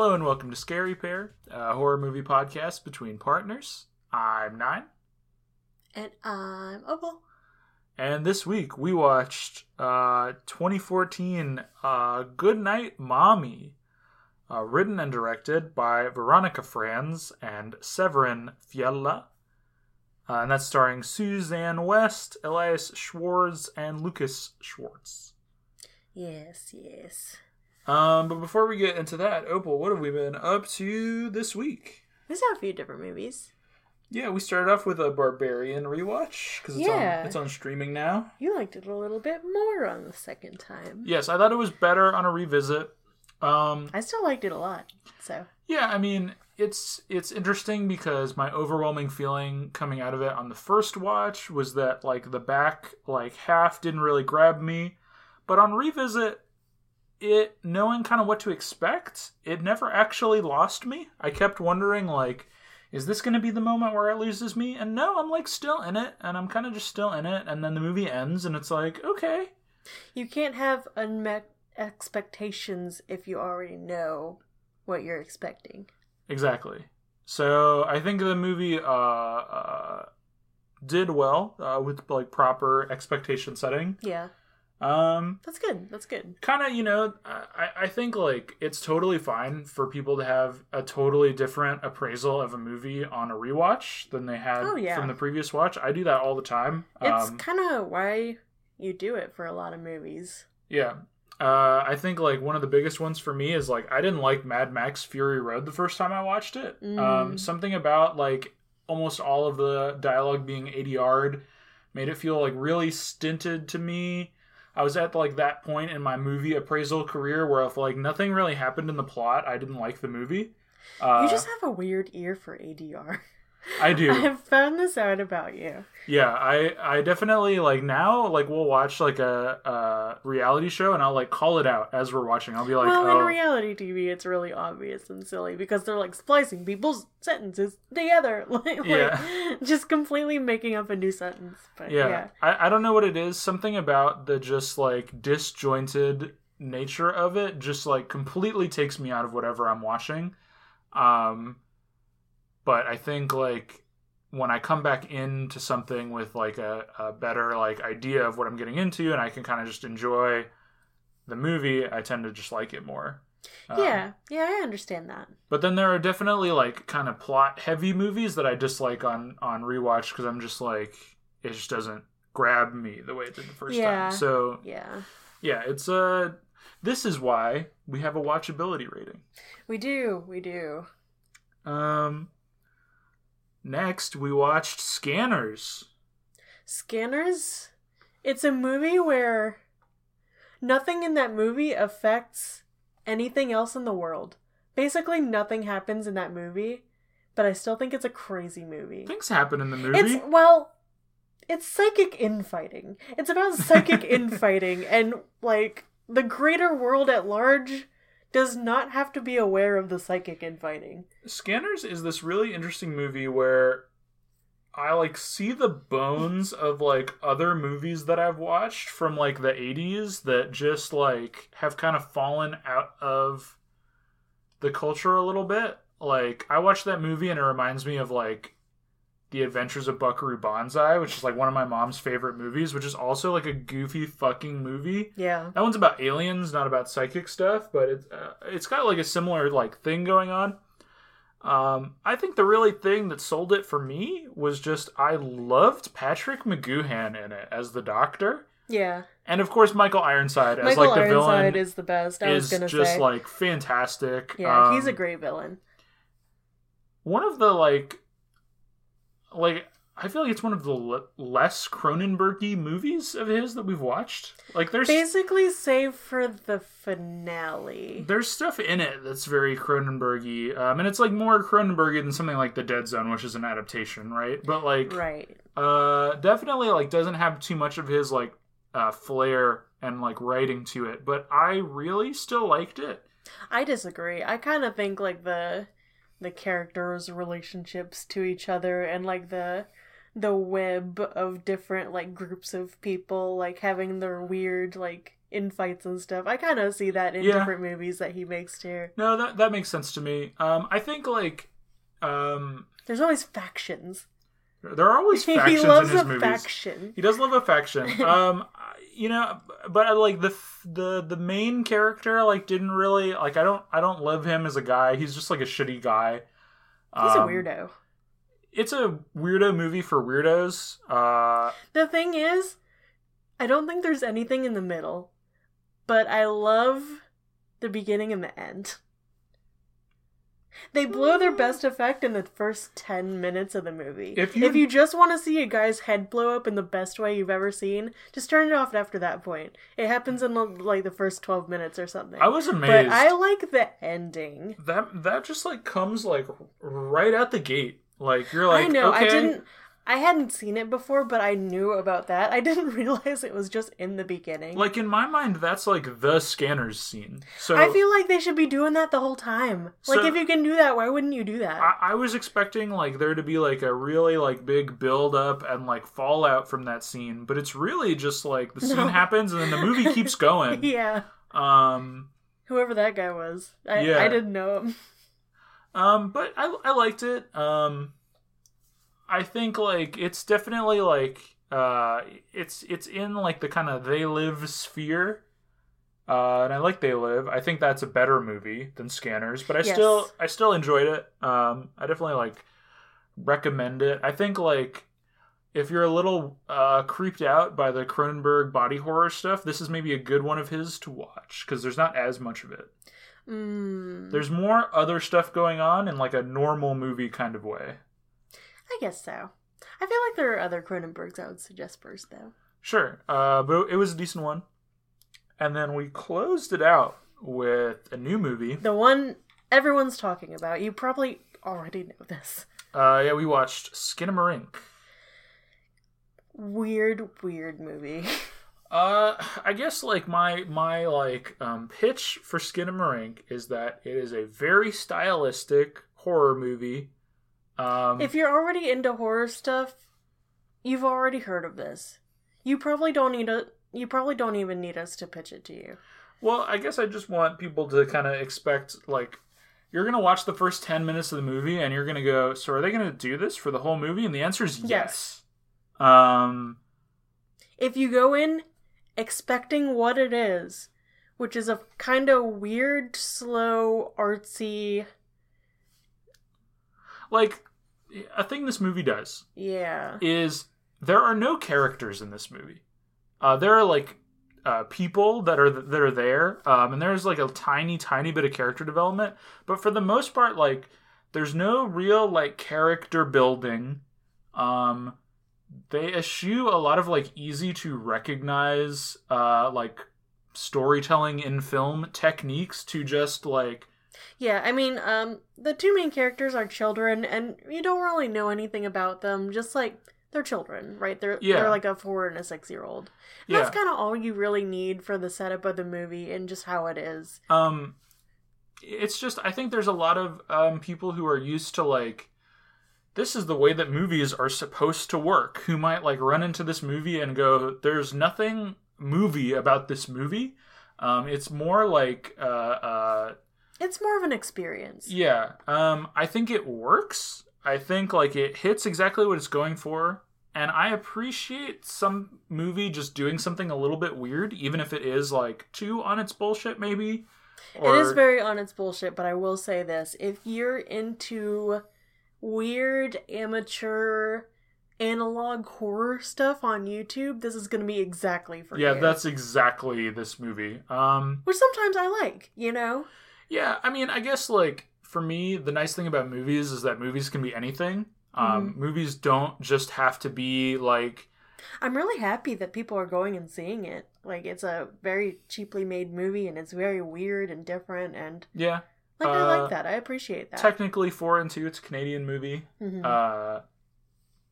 Hello and welcome to Scary Pair, a horror movie podcast between partners. I'm Nine, And I'm Opal. and this week we watched uh, 2014 uh, Goodnight Mommy, uh, written and directed by Veronika Franz and Severin Fiala. Uh, and that's starring Susanne Wuest, Elias Schwarz, and Lukas Schwarz. Yes, yes. Um, but before we get into that, Opal, what have we been up to this week? We saw a few different movies. Yeah, we started off with a Barbarian rewatch because it's Yeah. on it's on streaming now. You liked it a little bit more on the second time. Yes, I thought it was better on a revisit. Um, I still liked it a lot. So yeah, I mean it's it's interesting because my overwhelming feeling coming out of it on the first watch was that like the back like half didn't really grab me, but on revisit, it knowing kind of what to expect, it never actually lost me. I kept wondering like. Is this going to be the moment where it loses me? And no, I'm like still in it, and I'm kind of just still in it. And then the movie ends, and it's like, okay, you can't have unmet expectations if you already know what you're expecting. Exactly. So I think the movie uh, uh, did well uh, with like proper expectation setting. Yeah, Um, that's good. That's good. kind of, you know, I, I think like it's totally fine for people to have a totally different appraisal of a movie on a rewatch than they had Oh, yeah. from the previous watch. I do that all the time. It's Um, kind of why you do it for a lot of movies. Yeah. Uh, I think like one of the biggest ones for me is like I didn't like Mad Max Fury Road the first time I watched it. Um, Mm. something about like almost all of the dialogue being ADR'd made it feel like really stinted to me. I was at like that point in my movie appraisal career where if like nothing really happened in the plot, I didn't like the movie. Uh, you just have a weird ear for ADR. I do. I have found this out about you. Yeah, I I definitely like now like we'll watch like a, a reality show and I'll like call it out as we're watching. I'll be like, well, oh, in reality TV, it's really obvious and silly because they're like splicing people's sentences together, like, like, just completely making up a new sentence. But yeah, yeah, I, I don't know what it is. Something about the just like disjointed nature of it just like completely takes me out of whatever I'm watching. Um, but I think like when I come back into something with like a, a better like idea of what I'm getting into, and I can kind of just enjoy the movie, I tend to just like it more. Um, yeah, yeah, I understand that. But then there are definitely like kind of plot heavy movies that I dislike on on rewatch because I'm just like it just doesn't grab me the way it did the first Yeah. time. So Yeah, yeah, it's uh this is why we have a watchability rating. we do, we do. Um next we watched Scanners. Scanners. It's a movie where nothing in that movie affects anything else in the world. Basically, nothing happens in that movie, but I still think it's a crazy movie. Things happen in the movie. It's well, it's psychic infighting. It's about psychic infighting, and like the greater world at large does not have to be aware of the psychic infighting. Scanners is this really interesting movie where I like see the bones of like other movies that I've watched from like the 80s that just like have kind of fallen out of the culture a little bit. Like I watched that movie and it reminds me of like The Adventures of Buckaroo Banzai, which is like one of my mom's favorite movies, which is also like a goofy fucking movie. Yeah, That one's about aliens, not about psychic stuff, but it's uh, it's got like a similar like thing going on. Um, I think the really thing that sold it for me was just I loved Patrick McGoohan in it as the Doctor, yeah. and of course Michael Ironside as Michael like the Ironside villain is the best. I was gonna just say, like fantastic. yeah, he's a Um, great villain. one of the like like I feel like it's one of the le- less Cronenbergy movies of his that we've watched. Like there's Basically, save for the finale. there's stuff in it that's very Cronenbergy, um, and it's like more Cronenbergy than something like The Dead Zone, which is an adaptation, right? But like, Right. uh, definitely like doesn't have too much of his like uh, flair and like writing to it. But I really still liked it. I disagree. I kind of think like the the characters' relationships to each other and like the the web of different like groups of people like having their weird like infights and stuff. I kind of see that in Yeah. different movies that he makes too. No, that that makes sense to me. Um, I think like um, There's always factions. there are always he factions loves in his a movies. faction. He does love a faction. Um, you know, but like the the the main character. Like, didn't really like. I don't I don't love him as a guy. He's just like a shitty guy. He's a Um, weirdo. It's a weirdo movie for weirdos. Uh, The thing is, I don't think there's anything in the middle, but I love the beginning and the end. They blow their oh. best effect in the first 10 minutes of the movie. If If you- you, just want to see a guy's head blow up in the best way you've ever seen, just turn it off after that point. It happens in like the first 12 minutes or something. I was amazed. but I like the ending. that that just like comes like right out the gate. Like you're like, I know. okay, I didn't. I hadn't seen it before, but I knew about that. I didn't realize it was just in the beginning. like in my mind, that's like the scanners scene. So I feel like they should be doing that the whole time. Like, So- if you can do that, why wouldn't you do that? I, I was expecting like there to be like a really like big build up and like fallout from that scene, but it's really just like the scene No. happens and then the movie keeps going. yeah. Um, Whoever that guy was, I, Yeah. I didn't know him. um, but I I liked it. Um, I think like it's definitely like uh it's it's in like the kind of they live sphere. Uh, and I like They Live. I think that's a better movie than Scanners, but I Yes. still I still enjoyed it. Um, I definitely like recommend it. I think like if you're a little uh, creeped out by the Cronenberg body horror stuff, this is maybe a good one of his to watch because there's not as much of it. Mm, There's more other stuff going on in like a normal movie kind of way. I guess so. I feel like there are other Cronenbergs I would suggest first, though. Sure, uh, but it was a decent one. And then we closed it out with a new movie. The one everyone's talking about. You probably already know this. Uh, yeah, we watched Skinamarink. Weird, weird movie. Uh, I guess like my my like um, pitch for Skinamarink is that it is a very stylistic horror movie. Um, if you're already into horror stuff, you've already heard of this. You probably don't need a. You probably don't even need us to pitch it to you. well, I guess I just want people to kind of expect like you're gonna watch the first ten minutes of the movie and you're gonna go, so are they gonna do this for the whole movie? And the answer is yes. Um, If you go in expecting what it is, which is a kind of weird, slow, artsy. like a thing this movie does Yeah. is there are no characters in this movie. Uh, there are like uh, people that are that are there, um, and there's like a tiny, tiny bit of character development. But for the most part, like there's no real like character building. Um, they eschew a lot of like easy to recognize uh, like storytelling in film techniques to just like Yeah, I mean, um, the two main characters are children, and you don't really know anything about them. Just like they're children, right? They're Yeah. they're like a four and a six year old. yeah. That's kind of all you really need for the setup of the movie and just how it is. um it's just i think there's a lot of um people who are used to like this is the way that movies are supposed to work who might like run into this movie and go there's nothing movie about this movie um it's more like uh uh It's more of an experience. yeah um i think it works i think like it hits exactly what it's going for and i appreciate some movie just doing something a little bit weird even if it is like too on its bullshit maybe It is very on its bullshit, but I will say this: if you're into weird amateur analog horror stuff on YouTube, this is going to be exactly for yeah you. Yeah, that's exactly this movie um which sometimes I like. You know, yeah i mean i guess like for me the nice thing about movies is that movies can be anything um movies don't just have to be like I'm really happy that people are going and seeing it. Like it's a very cheaply made movie, and it's very weird and different, and yeah like I Uh, like that. I appreciate that. technically four and two it's a canadian movie Mhm. uh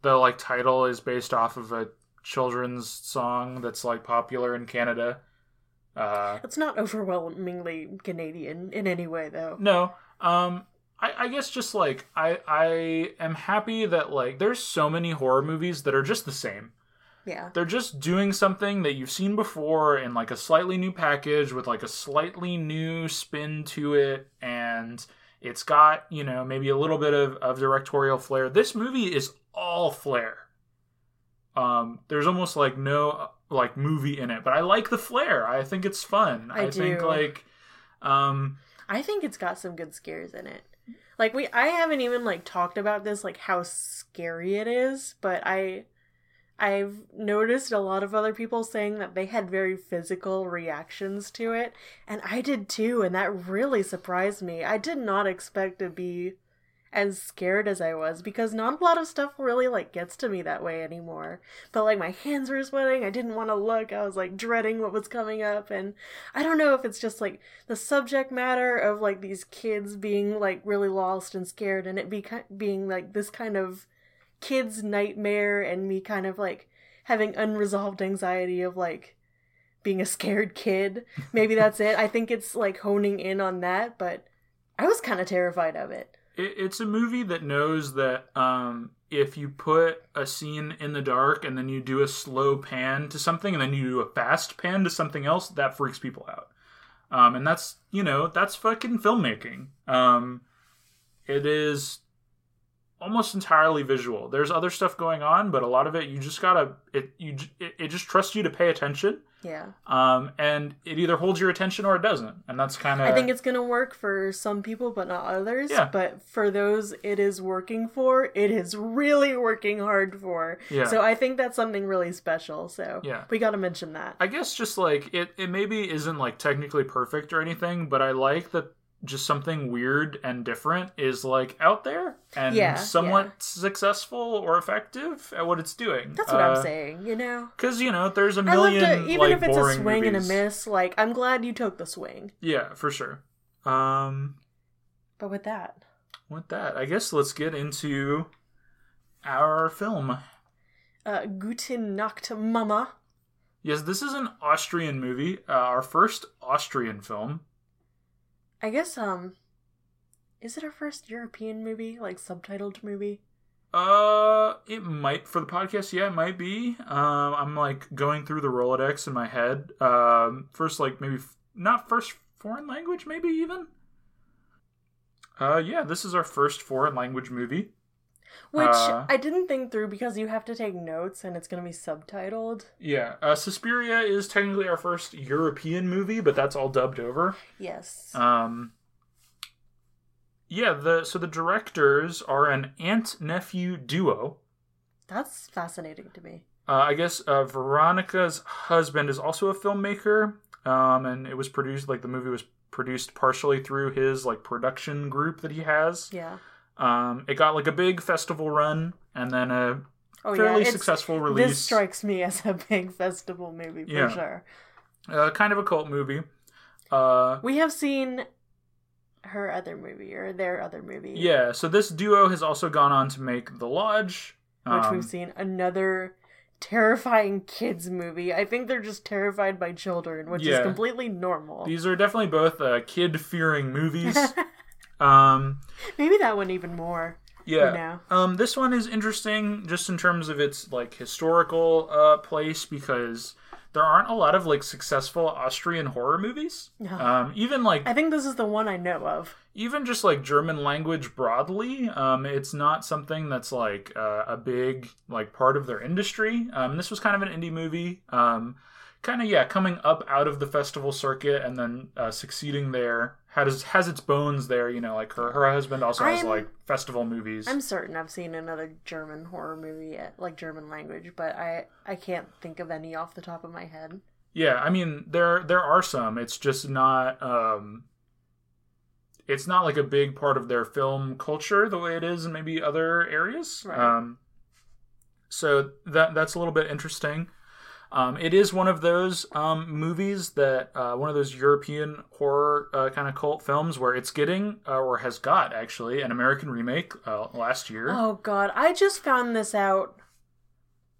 the like title is based off of a children's song that's like popular in canada uh it's not overwhelmingly Canadian in any way, though. No. Um I, I guess just like I I am happy that like there's so many horror movies that are just the same. Yeah. they're just doing something that you've seen before in like a slightly new package with like a slightly new spin to it and it's got you know maybe a little bit of, of directorial flair this movie is all flair um there's almost like no like movie in it but i like the flair i think it's fun I think do. like um I think it's got some good scares in it. Like we I haven't even like talked about this like how scary it is, but I I've noticed a lot of other people saying that they had very physical reactions to it, and I did too, and that really surprised me. I did not expect to be as scared as I was because not a lot of stuff really like gets to me that way anymore. But like my hands were sweating, I didn't want to look. I was like dreading what was coming up and I don't know if it's just like the subject matter of like these kids being like really lost and scared and it be being like this kind of kid's nightmare and me kind of like having unresolved anxiety of like being a scared kid. Maybe that's it. I think it's like honing in on that, but I was kind of terrified of it. It, it's a movie that knows that um, if you put a scene in the dark and then you do a slow pan to something and then you do a fast pan to something else, that freaks people out. Um, and that's you know that's fucking filmmaking. Um, it is almost entirely visual. There's other stuff going on, but a lot of it you just gotta it you it, it just trusts you to pay attention. Yeah. Um, and it either holds your attention or it doesn't, and that's kind of I think it's going to work for some people, but not others. Yeah. But for those it is working for, it is really working hard for. Yeah. So I think that's something really special. So Yeah. we got to mention that. I guess just like it, it maybe isn't like technically perfect or anything, but I like that just something weird and different is like out there and Yeah, somewhat yeah. successful or effective at what it's doing. That's what I'm saying, you know? Because you know, there's a million to, even like if it's a swing and a miss, like, I'm glad you took the swing. Yeah, for sure. Um, But with that, with that, I guess let's get into our film. uh, Guten Nacht, Mama. Yes, this is an Austrian movie, uh, our first Austrian film. I guess, um, is it our first European movie? Like, subtitled movie? Uh, it might for the podcast. Yeah, it might be. Um, I'm like going through the Rolodex in my head. Um, first, like maybe f- not first foreign language, maybe even. Uh, yeah, this is our first foreign language movie. Which Uh, I didn't think through because you have to take notes and it's going to be subtitled. Yeah, uh, Suspiria is technically our first European movie, but that's all dubbed over. Yes. Um, yeah, the so the directors are an aunt nephew duo. That's fascinating to me. Uh, I guess uh, Veronika's husband is also a filmmaker, um, and it was produced like the movie was produced partially through his like production group that he has. Yeah. Um, it got like a big festival run and then a Oh fairly yeah. Successful release. this strikes me as a big festival movie for Yeah. sure. uh, kind of a cult movie. Uh, We have seen her other movie or their other movie. yeah, so this duo has also gone on to make The Lodge, Which um, we've seen another terrifying kids movie. I think they're just terrified by children, which Yeah. is completely normal. These are definitely both uh, kid-fearing movies. um, Maybe that one even more. yeah. Um, this one is interesting just in terms of its like historical uh, place because there aren't a lot of like successful Austrian horror movies. No. Um, even like I think this is the one I know of. even just like German language broadly, um, it's not something that's like uh, a big like part of their industry. Um, this was kind of an indie movie. Um, kind of yeah, coming up out of the festival circuit and then uh, succeeding there. Has has its bones there, you know. Like her her husband also has I'm- like festival movies. I'm certain I've seen another German horror movie, at, like German language, but I I can't think of any off the top of my head. Yeah, I mean there there are some. It's just not um it's not like a big part of their film culture the way it is in maybe other areas. Right. Um so that that's a little bit interesting. Um, it is one of those um, movies that uh, one of those European horror uh, kind of cult films where it's getting uh, or has got actually an American remake uh, last year. Oh god, I just found this out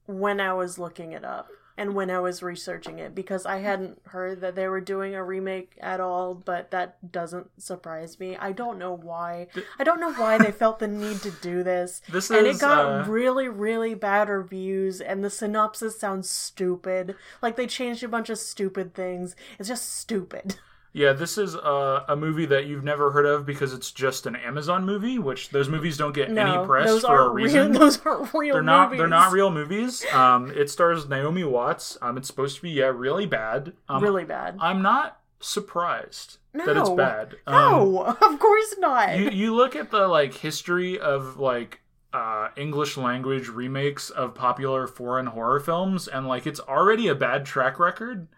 when I was looking it up. And when I was researching it because I hadn't heard that they were doing a remake at all, but that doesn't surprise me. I don't know why. I don't know why they felt the need to do this. This and is it got uh, really, really bad reviews, and the synopsis sounds stupid. Like they changed a bunch of stupid things. It's just stupid. yeah. This is uh, a movie that you've never heard of because it's just an Amazon movie, which those movies don't get No, any press for a reason. real. Those aren't real. they're not. Movies. They're not real movies. Um, it stars Naomi Watts. Um, it's supposed to be yeah really bad. Um, really bad. I'm not surprised that it's bad. Um, no, of course not. you you look at the like history of like uh English language remakes of popular foreign horror films and like it's already a bad track record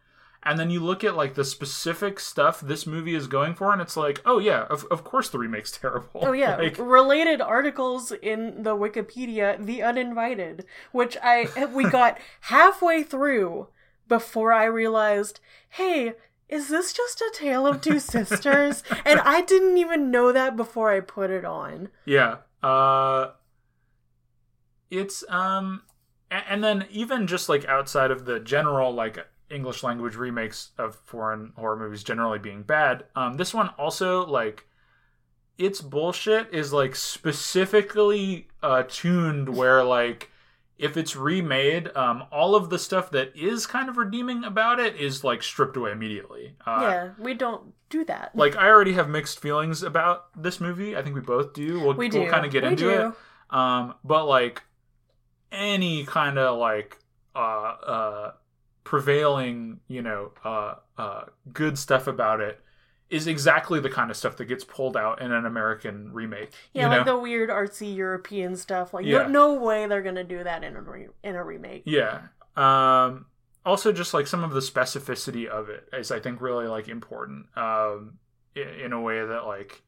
and then you look at like the specific stuff this movie is going for and it's like oh yeah of, of course the remake's terrible Oh yeah, like, related articles in the Wikipedia, The Uninvited, which I we got halfway through before I realized, hey, is this just a tale of two sisters? and I didn't even know that before I put it on. yeah uh it's um and then even just like outside of the general like english language remakes of foreign horror movies generally being bad um this one also like its bullshit is like specifically uh tuned where like if it's remade um all of the stuff that is kind of redeeming about it is like stripped away immediately uh yeah, we don't do that. like I already have mixed feelings about this movie. I think we both do. We'll, we do. we'll kind of get We into do. it. Um, but like any kind of like uh uh prevailing, you know, uh uh good stuff about it is exactly the kind of stuff that gets pulled out in an American remake. Yeah, you know? like the weird artsy European stuff. Like, Yeah. no, no way they're gonna do that in a re- in a remake. Yeah. Um also just like some of the specificity of it is I think really like important um in, in a way that like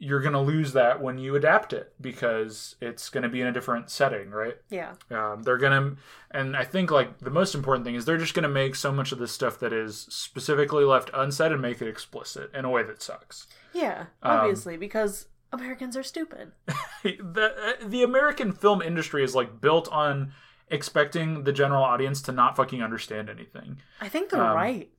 you're going to lose that when you adapt it because it's going to be in a different setting, right? Yeah, Um, they're going to and I think like the most important thing is they're just going to make so much of this stuff that is specifically left unsaid and make it explicit in a way that sucks. yeah, Um, obviously because Americans are stupid. the the American film industry is like built on expecting the general audience to not fucking understand anything. I think they're Um, right.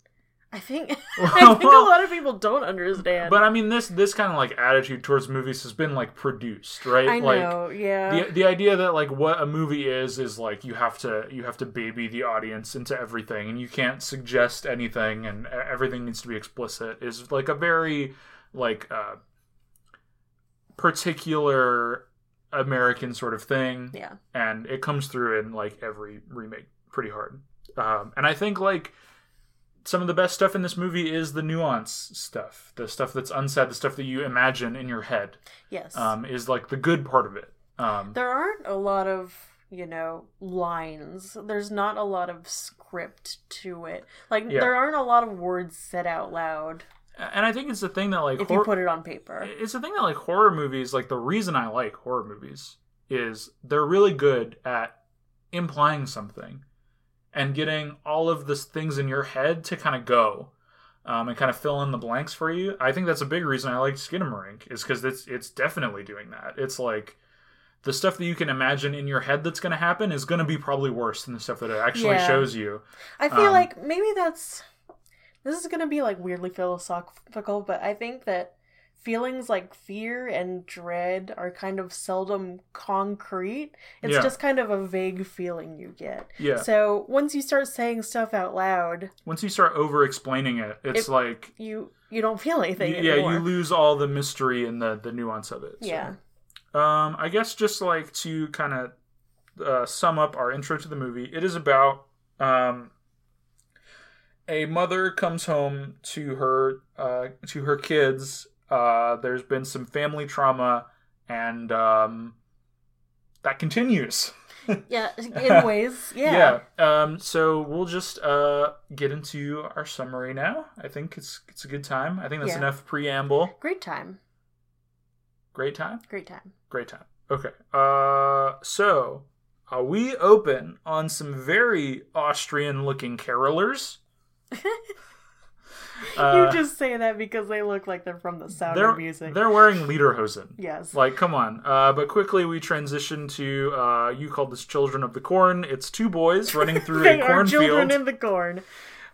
I think I think a lot of people don't understand. But I mean this this kind of like attitude towards movies has been like produced, right? I like know, yeah. the the idea that like what a movie is is like you have to you have to baby the audience into everything and you can't suggest anything and everything needs to be explicit is like a very like uh particular American sort of thing yeah. and it comes through in like every remake pretty hard. Um, and I think like some of the best stuff in this movie is the nuance stuff, the stuff that's unsaid, the stuff that you imagine in your head, Yes. um, is like the good part of it. Um, there aren't a lot of, you know, lines. There's not a lot of script to it. Like Yeah. there aren't a lot of words said out loud and I think it's the thing that like if hor- you put it on paper. it's the thing that like horror movies, like the reason I like horror movies is they're really good at implying something and getting all of the things in your head to kind of go um, and kind of fill in the blanks for you. I think that's a big reason I like Skinamarink is because it's it's definitely doing that. It's like the stuff that you can imagine in your head that's going to happen is going to be probably worse than the stuff that it actually Yeah. shows you. I feel um, like maybe that's this is gonna be like weirdly philosophical, but I think that feelings like fear and dread are kind of seldom concrete. It's Yeah. just kind of a vague feeling you get. Yeah. So once you start saying stuff out loud, Once you start over explaining it, it's It- like you you don't feel anything yeah, anymore. you lose all the mystery and the the nuance of it. so. yeah. Um, I guess just like to kind of uh, sum up our intro to the movie, it is about um, a mother comes home to her uh, to her kids. Uh, there's been some family trauma, and um, that continues. Yeah, in ways. Yeah. Yeah. Um, so we'll just uh, get into our summary now. I think it's it's a good time. I think that's Yeah. enough preamble. Great time. Great time. Great time. Great time. Okay. Uh, so uh, we open on some very Austrian looking carolers. Uh, you just say that because they look like they're from the Sound they're of Music. they're wearing lederhosen. yes. Like, come on. Uh, but quickly we transition to uh, you called this Children of the Corn. It's two boys running through they a are children in the corn.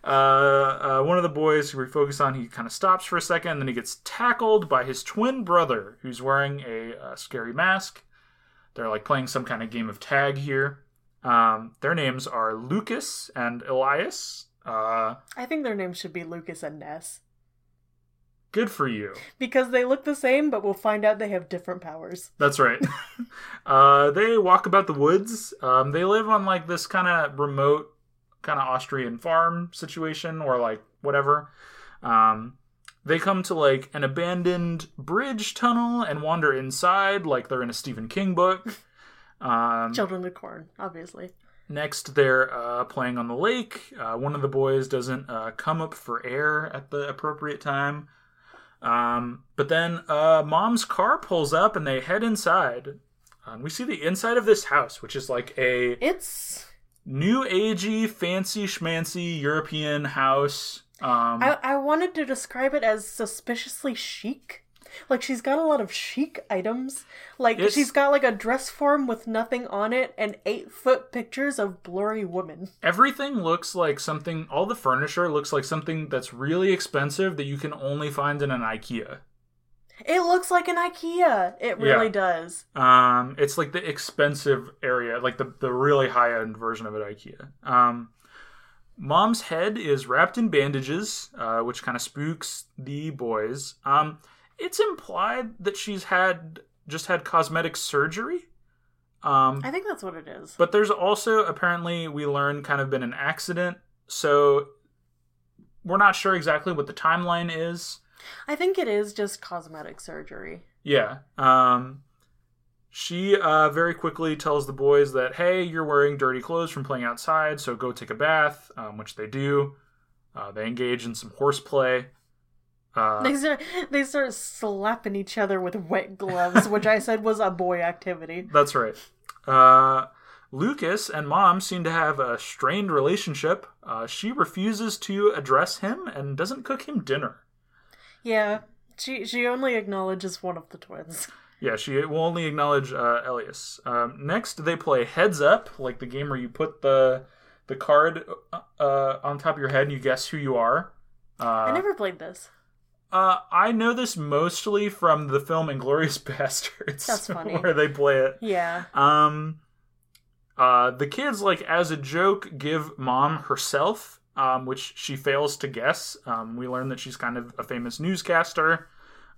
uh, uh, one of the boys who we focus on, he kind of stops for a second, and then he gets tackled by his twin brother, who's wearing a, uh scary mask. They're like playing some kind of game of tag here. Um, their names are Lukas and Elias. Uh, I think their names should be Lucas and Ness. good for you. Because they look the same, but we'll find out they have different powers. That's right. uh, they walk about the woods. Um, they live on like this kind of remote, kind of Austrian farm situation, or like whatever. Um, they come to like an abandoned bridge tunnel and wander inside, like they're in a Stephen King book. Um, Children of the corn, obviously. Next, they're uh, playing on the lake. Uh, one of the boys doesn't uh, come up for air at the appropriate time. Um, but then uh, mom's car pulls up and they head inside. Um, we see the inside of this house, which is like a It's. new agey, fancy schmancy European house. Um, I, I wanted to describe it as suspiciously chic. Like she's got a lot of chic items. Like she's got like a dress form with nothing on it and eight foot pictures of blurry women. everything looks like something. All the furniture looks like something that's really expensive that you can only find in an IKEA. It looks like an IKEA. It really Yeah. does. Um, it's like the expensive area, like the the really high end version of an IKEA. Um, mom's head is wrapped in bandages, uh, which kind of spooks the boys. Um, it's implied that she's had just had cosmetic surgery. Um, I think that's what it is. but there's also apparently we learn kind of been an accident, so we're not sure exactly what the timeline is. I think it is just cosmetic surgery. Yeah. Um she uh very quickly tells the boys that hey, you're wearing dirty clothes from playing outside, so go take a bath, um, which they do. Uh, they engage in some horseplay. Uh, They start they start slapping each other with wet gloves, which I said was a boy activity. that's right. Uh, Lukas and Mom seem to have a strained relationship. Uh, she refuses to address him and doesn't cook him dinner. Yeah, she she only acknowledges one of the twins. Yeah, she will only acknowledge uh, Elias. Um, next, they play Heads Up, like the game where you put the the card uh, on top of your head and you guess who you are. Uh, I never played this. Uh, I know this mostly from the film Inglorious Bastards. That's funny. where they play it. Yeah. Um, uh, the kids, like as a joke, give mom herself, um, which she fails to guess. Um, we learn that she's kind of a famous newscaster.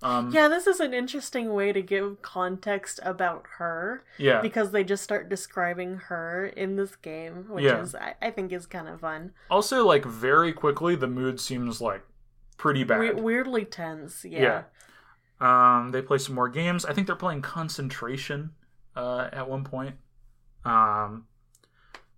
Um, Yeah, this is an interesting way to give context about her yeah. because they just start describing her in this game, which Yeah. is I, I think is kind of fun. Also, like very quickly, the mood seems like pretty bad. We- weirdly tense. Yeah. Um, they play some more games. I think they're playing concentration uh, at one point. Um,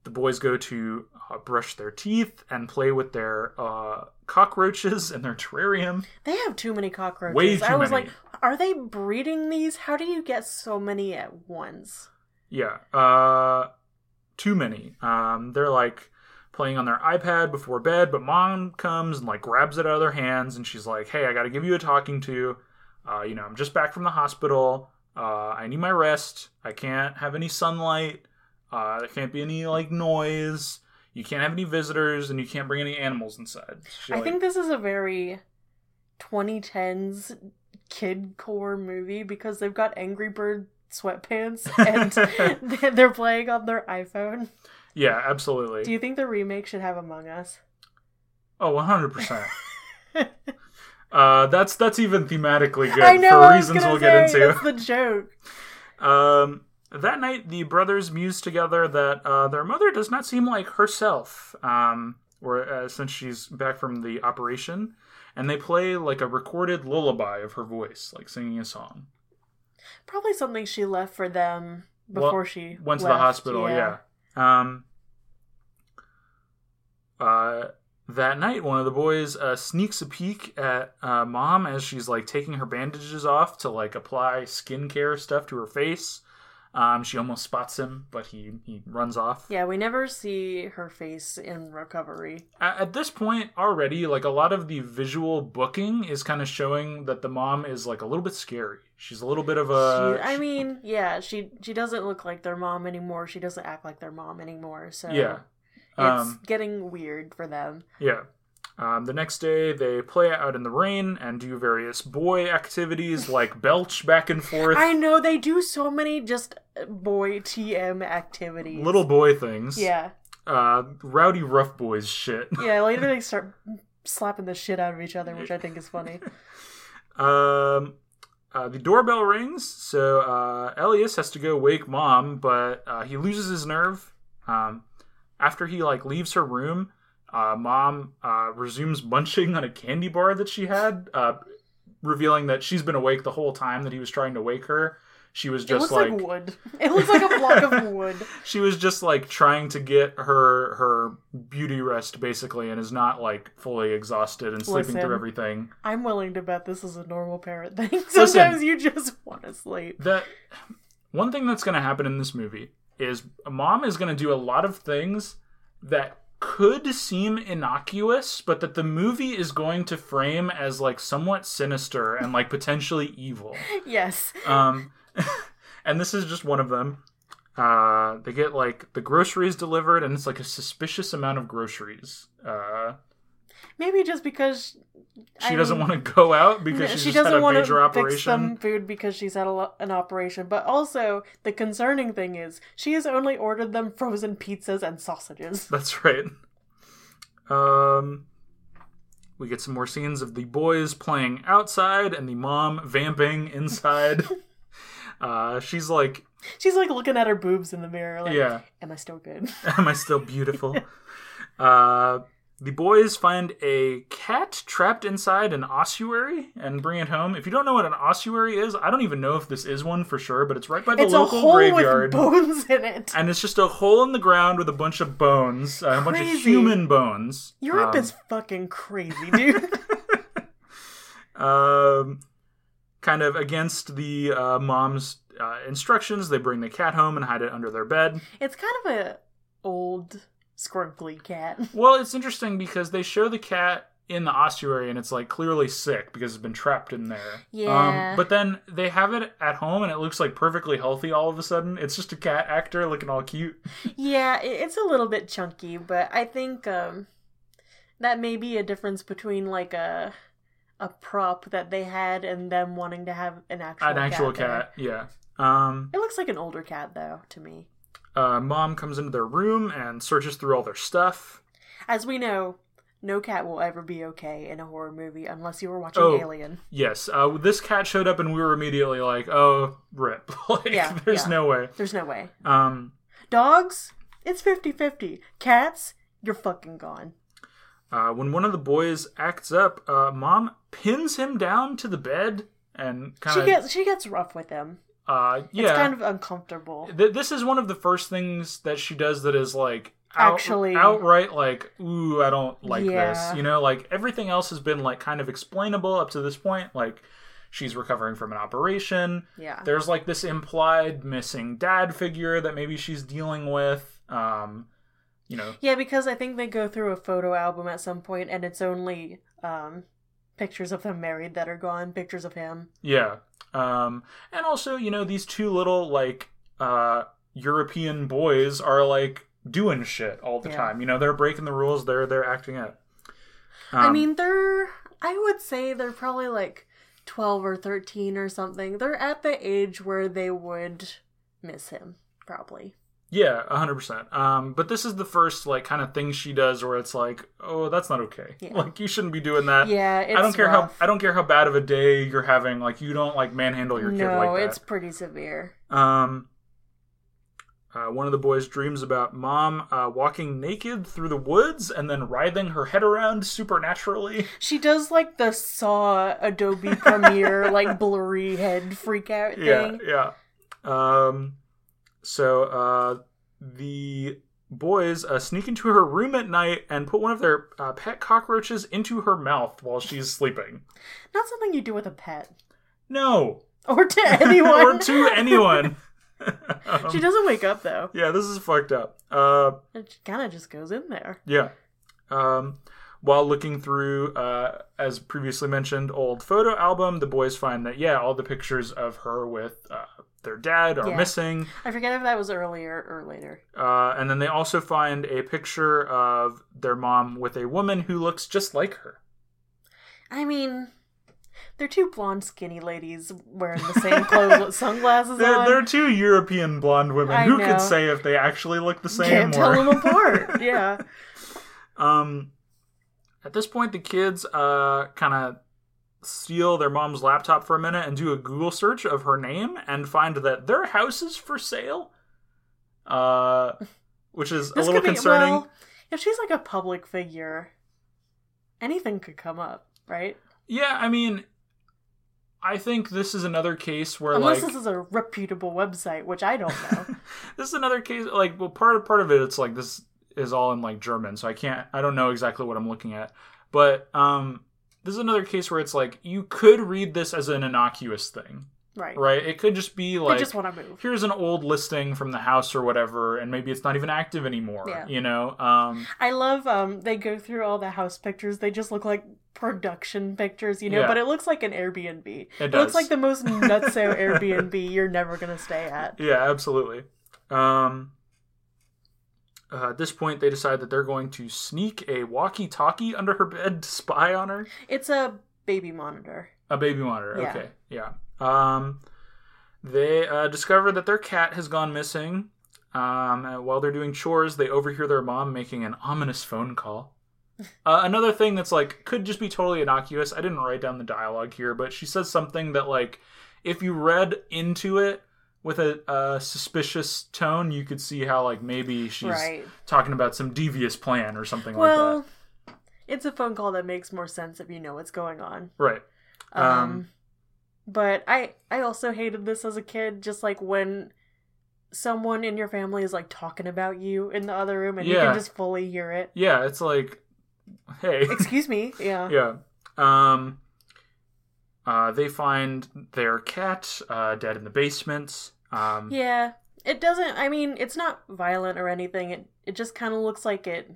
the boys go to uh, brush their teeth and play with their uh, cockroaches in their terrarium. They have too many cockroaches. Way too I was many. like, are they breeding these? How do you get so many at once? Yeah, uh, too many. Um, they're like playing on their iPad before bed, but mom comes and like grabs it out of their hands, and she's like, "Hey, I got to give you a talking to. Uh, you know, I'm just back from the hospital. Uh, I need my rest. I can't have any sunlight. Uh, there can't be any like noise. You can't have any visitors, and you can't bring any animals inside." She, I like- think this is a very 2010s kid core movie because they've got Angry Bird sweatpants and they're playing on their iPhone. Yeah, absolutely. Do you think the remake should have Among Us? Oh, 100%. uh, that's that's even thematically good I know. for reasons we'll get into. That's the joke. Um, that night, the brothers muse together that uh, their mother does not seem like herself, um, or uh, since she's back from the operation, and they play like a recorded lullaby of her voice, like singing a song. Probably something she left for them Well, before she Went to the left, hospital, yeah. Um, uh, that night, one of the boys uh, sneaks a peek at uh, mom as she's like taking her bandages off to like apply skincare stuff to her face. Um, she almost spots him, but he he runs off. Yeah, we never see her face in recovery. At, at this point already, like a lot of the visual booking is kind of showing that the mom is like a little bit scary. She's a little bit of a. she, I mean, yeah, she she doesn't look like their mom anymore. She doesn't act like their mom anymore. So yeah, it's um, getting weird for them. yeah. Um, the next day, they play out in the rain and do various boy activities like belch back and forth. I know they do so many just boy TM activities. Little boy things. yeah, Uh, rowdy rough boys shit. yeah. Later they start slapping the shit out of each other, which I think is funny. Um, uh, the doorbell rings, so uh, Elias has to go wake mom, but uh, he loses his nerve. Um, after he like leaves her room, uh, mom uh, resumes munching on a candy bar that she had, revealing that she's been awake the whole time that he was trying to wake her. She was it just looks like, like wood. It looks like a block of wood. she was just like trying to get her her beauty rest basically, and is not like fully exhausted and sleeping Listen. through everything. I'm willing to bet this is a normal parent thing. Sometimes you just want to sleep. that one thing that's going to happen in this movie is mom is going to do a lot of things that could seem innocuous but that the movie is going to frame as like somewhat sinister and like potentially evil Yes. um and this is just one of them uh they get like the groceries delivered and it's like a suspicious amount of groceries uh Maybe just because she I doesn't mean- want to go out because she's she just doesn't want major to fix them food because she's had a an operation. But also, the concerning thing is she has only ordered them frozen pizzas and sausages. That's right. Um, we get some more scenes of the boys playing outside and the mom vamping inside. uh, she's like, She's like looking at her boobs in the mirror, like, "Yeah, "Am I still good?" am I still beautiful?" uh, the boys find a cat trapped inside an ossuary and bring it home. If you don't know what an ossuary is, I don't even know if this is one for sure, but it's right by the it's a local hole graveyard. with bones in it. and it's just a hole in the ground with a bunch of bones, uh, a bunch of human bones. Europe Um, is fucking crazy, dude. um, kind of against the uh, mom's uh, instructions. They bring the cat home and hide it under their bed. it's kind of a old, scrunkly cat. Well, it's interesting because they show the cat in the ossuary and it's like clearly sick because it's been trapped in there. Yeah. Um, but then they have it at home and it looks like perfectly healthy all of a sudden. It's just a cat actor looking all cute. Yeah, it's a little bit chunky, but I think um that may be a difference between like a a prop that they had and them wanting to have an actual An actual cat, yeah. Um, It looks like an older cat though to me. uh, mom comes into their room and searches through all their stuff. As we know, no cat will ever be okay in a horror movie unless you were watching Oh. Alien. Yes, uh, this cat showed up and we were immediately like, "Oh, rip!" like, Yeah, there's yeah. no way. There's no way. Um, Dogs, it's 50-50. Cats, you're fucking gone. Uh, when one of the boys acts up, uh, mom pins him down to the bed and kind She of, gets she gets rough with him. uh, yeah. It's kind of uncomfortable. Th- this is one of the first things that she does that is like out- Actually- outright like, "Ooh, I don't like Yeah. this." You know, like everything else has been like kind of explainable up to this point, like. She's recovering from an operation. Yeah. there's like this implied missing dad figure that maybe she's dealing with um you know Yeah, because I think they go through a photo album at some point and it's only um pictures of them married that are gone, pictures of him. yeah um and also you know these two little like uh european boys are like doing shit all the Yeah. time you know they're breaking the rules they're they're acting out I Um, mean, they're I would say they're probably like 12 or 13 or something. They're at the age where they would miss him, probably. Yeah 100% um but this is the first like kind of thing she does where it's like oh that's not okay Yeah. like you shouldn't be doing that Yeah, it's I don't care rough. how I don't care how bad of a day you're having. Like you don't like manhandle your kid like that. No, it's pretty severe. Um, uh, one of the boys dreams about mom uh, walking naked through the woods and then writhing her head around supernaturally. She does like the Saw Adobe Premiere like blurry head freak out Yeah, thing. yeah. Um, so uh, the boys uh, sneak into her room at night and put one of their uh, pet cockroaches into her mouth while she's sleeping. Not something you do with a pet No, or to anyone. or to anyone. Um, she doesn't wake up though. Yeah, this is fucked up. Uh, she kind of just goes in there. yeah. Um, while looking through, uh, as previously mentioned, old photo album, the boys find that yeah, all the pictures of her with uh, their dad are Yeah. missing. I forget if that was earlier or later. Uh, and then they also find a picture of their mom with a woman who looks just like her. I mean, they're two blonde, skinny ladies wearing the same clothes with sunglasses They're, on. they're two European blonde women. I Who know. could say if they actually look the same? Can't tell them apart. Yeah. Um, at this point, the kids uh kind of steal their mom's laptop for a minute and do a Google search of her name and find that their house is for sale. Uh, which is a little be concerning. well. If she's like a public figure, anything could come up, right? yeah, I mean, I think this is another case where Unless like this is a reputable website, which I don't know. this is another case like well part of part of it it's like this is all in like german so i can't i don't know exactly what i'm looking at but um this is another case where it's like you could read this as an innocuous thing right. right it could just be like They just want to move. here's an old listing from the house or whatever and maybe it's not even active anymore Yeah. you know um I love um they go through all the house pictures. They just look like production pictures, you know, Yeah. but it looks like an Airbnb. It, it looks like the most nutso Airbnb you're never gonna stay at. yeah absolutely um uh, at this point, they decide that they're going to sneak a walkie-talkie under her bed to spy on her. It's a baby monitor. A baby monitor. Yeah. Okay. Yeah. Um, they uh, discover that their cat has gone missing. Um, while they're doing chores, they overhear their mom making an ominous phone call. Uh, another thing that's like could just be totally innocuous. I didn't write down the dialogue here, but she says something that like if you read into it with a, a suspicious tone, you could see how like maybe she's right. talking about some devious plan or something like that. Well, it's a phone call that makes more sense if you know what's going on. Right. Um, Um, but I I also hated this as a kid, just like when someone in your family is like talking about you in the other room and you can just fully hear it. Yeah, it's like, hey. Excuse me. Yeah. yeah. Um. Uh, they find their cat uh, dead in the basement. Um, Yeah. It doesn't I mean, it's not violent or anything. It it just kind of looks like it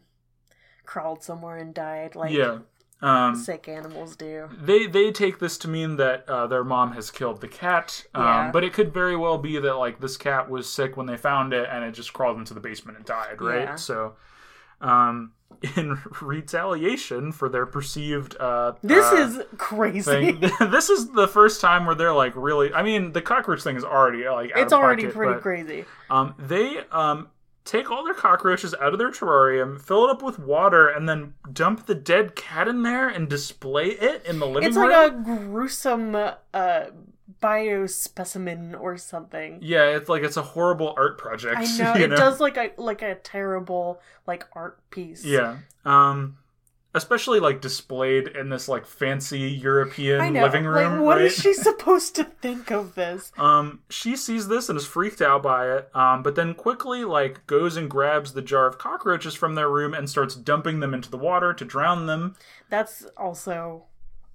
crawled somewhere and died like yeah. Um, sick animals do. they they take this to mean that uh, their mom has killed the cat. Um, Yeah. But it could very well be that like this cat was sick when they found it and it just crawled into the basement and died. Right. Yeah. So, um, in retaliation for their perceived uh, This uh, is crazy. this is the first time where they're like really. I mean, the cockroach thing is already like it's of already pocket, pretty but, crazy. Um, they um take all their cockroaches out of their terrarium, fill it up with water, and then dump the dead cat in there and display it in the living room. It's room. like a gruesome uh biospecimen or something. yeah, it's like it's a horrible art project. I know it does like a like a terrible like art piece. Yeah. Um. Especially like displayed in this like fancy European I know. living room. like, what right? is she supposed to think of this? Um, she sees this and is freaked out by it. Um, but then quickly like goes and grabs the jar of cockroaches from their room and starts dumping them into the water to drown them. That's also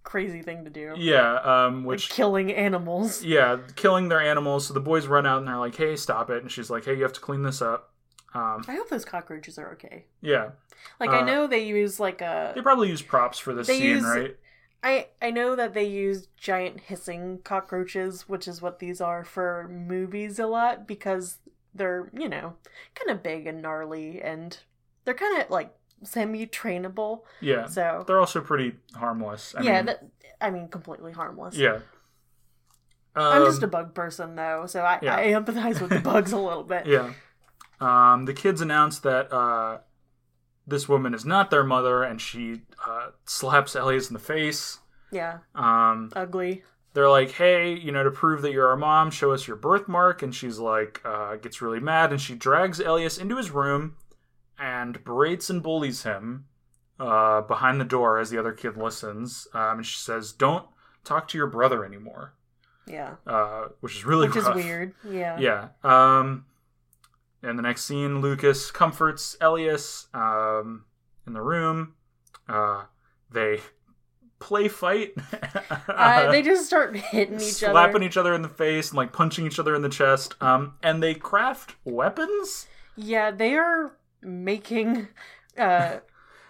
crazy thing to do. Yeah. Um, Like which killing animals. yeah, killing their animals. So the boys run out and they're like, "Hey, stop it!" And she's like, "Hey, you have to clean this up." Um, I hope those cockroaches are okay. yeah, Like Uh, I know they use like a they probably use props for this scene, use- right? I I know that they use giant hissing cockroaches, which is what these are for movies a lot because they're, you know, kind of big and gnarly and they're kind of like semi-trainable. Yeah, So, they're also pretty harmless. I yeah, mean, that I mean completely harmless. yeah. I'm just a Um, bug person though, so I, yeah. I empathize with the bugs a little bit. Yeah. Um, the kids announce that uh, this woman is not their mother, and she uh, slaps Elias in the face. Yeah, Um, ugly. they're like, "Hey, you know, to prove that you're our mom, show us your birthmark." And she's like, uh, gets really mad, and she drags Elias into his room and berates and bullies him uh, behind the door as the other kid listens. Um, and she says, "Don't talk to your brother anymore," Yeah, uh, which is really which is weird. Yeah. Yeah. Um, and the next scene, Lukas comforts Elias um, in the room. Uh, they play fight. Uh, they just start hitting each slapping other. Slapping each other in the face and like punching each other in the chest. Um, and they craft weapons. Yeah, they are making. Uh,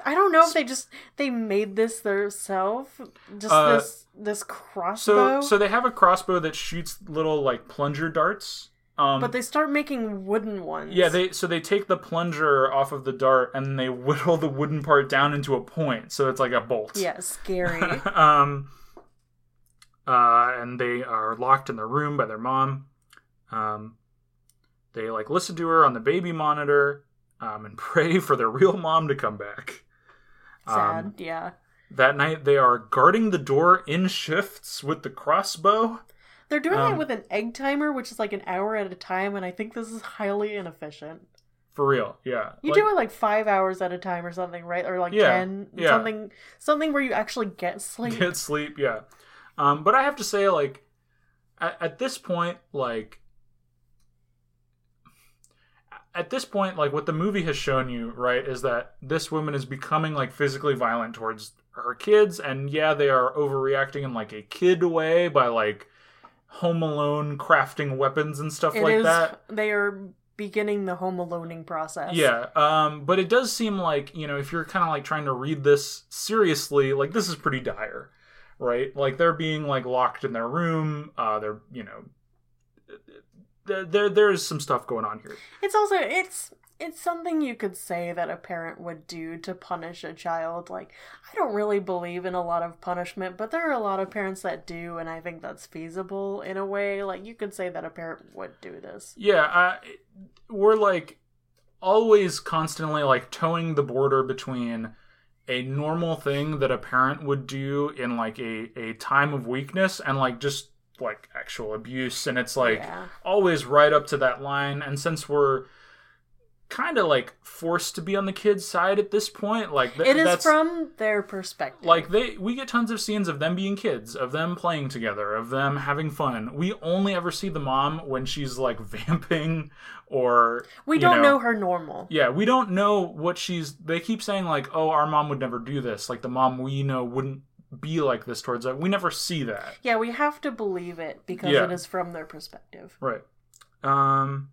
I don't know if they just they made this themselves. Just Uh, this this So crossbow. so they have a crossbow that shoots little like plunger darts. Um, but they start making wooden ones. yeah, they so they take the plunger off of the dart and they whittle the wooden part down into a point, so it's like a bolt. Yeah, scary. um, uh, and they are locked in their room by their mom. Um, they like listen to her on the baby monitor um, and pray for their real mom to come back. Sad. Um, yeah. that night, they are guarding the door in shifts with the crossbow. They're doing um, it with an egg timer, which is like an hour at a time, and I think this is highly inefficient. For real, yeah. You Like, do it like five hours at a time or something, right? Or like Yeah, ten, yeah. something, something where you actually get sleep. get sleep, yeah. Um, but I have to say, like, at, at this point, like, at this point, like, what the movie has shown you, right, is that this woman is becoming like physically violent towards her kids, and yeah, they are overreacting in like a kid way by like Home Alone crafting weapons and stuff It like is- that. They are beginning the home aloning process. Yeah, um, but it does seem like you know if you're kind of like trying to read this seriously, like this is pretty dire, right? Like they're being like locked in their room. Uh, they're you know, there there there's some stuff going on here. It's also it's it's something you could say that a parent would do to punish a child. Like I don't really believe in a lot of punishment, but there are a lot of parents that do, and I think that's feasible in a way. Like you could say that a parent would do this. Yeah, I, we're like always constantly like towing the border between a normal thing that a parent would do in like a a time of weakness and like just like actual abuse and it's like yeah. always right up to that line and since we're kind of like forced to be on the kids side at this point like th- It is from their perspective. like they we get tons of scenes of them being kids of them playing together of them having fun we only ever see the mom when she's like vamping or we don't know, her normal. yeah we don't know what she's they keep saying like oh our mom would never do this like the mom we know wouldn't be like this towards us we never see that Yeah, we have to believe it because Yeah. it is from their perspective. Right. Um.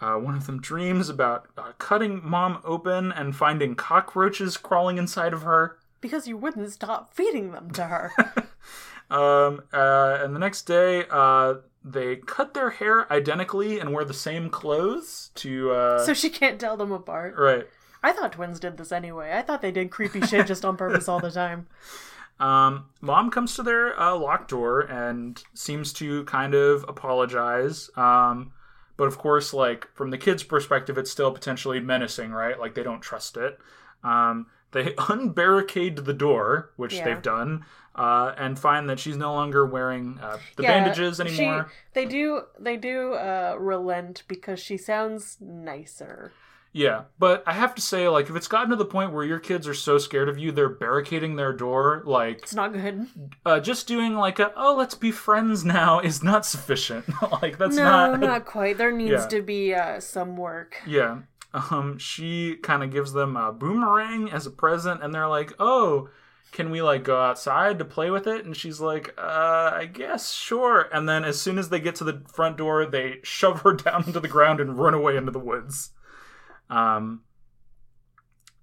Uh, one of them dreams about uh, cutting mom open and finding cockroaches crawling inside of her. Because you wouldn't stop feeding them to her. Um, uh, and the next day, uh, they cut their hair identically and wear the same clothes to. Uh, so she can't tell them apart. right. I thought twins did this anyway. I thought they did creepy shit just on purpose all the time. Um, mom comes to their uh, locked door and seems to kind of apologize. Um, but of course, like from the kids' perspective, it's still potentially menacing, right? Like they don't trust it. Um, they unbarricade the door, which Yeah. they've done, uh, and find that she's no longer wearing uh, the Yeah, bandages anymore. She, they do they do uh, relent because she sounds nicer. Yeah, but I have to say, like, if it's gotten to the point where your kids are so scared of you, they're barricading their door, like, It's not good. uh, just doing like a oh let's be friends now is not sufficient like that's no, not, not, quite. There needs Yeah. to be uh, some work. yeah um she kind of gives them a boomerang as a present and they're like oh can we like go outside to play with it and she's like uh i guess sure and then as soon as they get to the front door they shove her down into the ground and run away into the woods um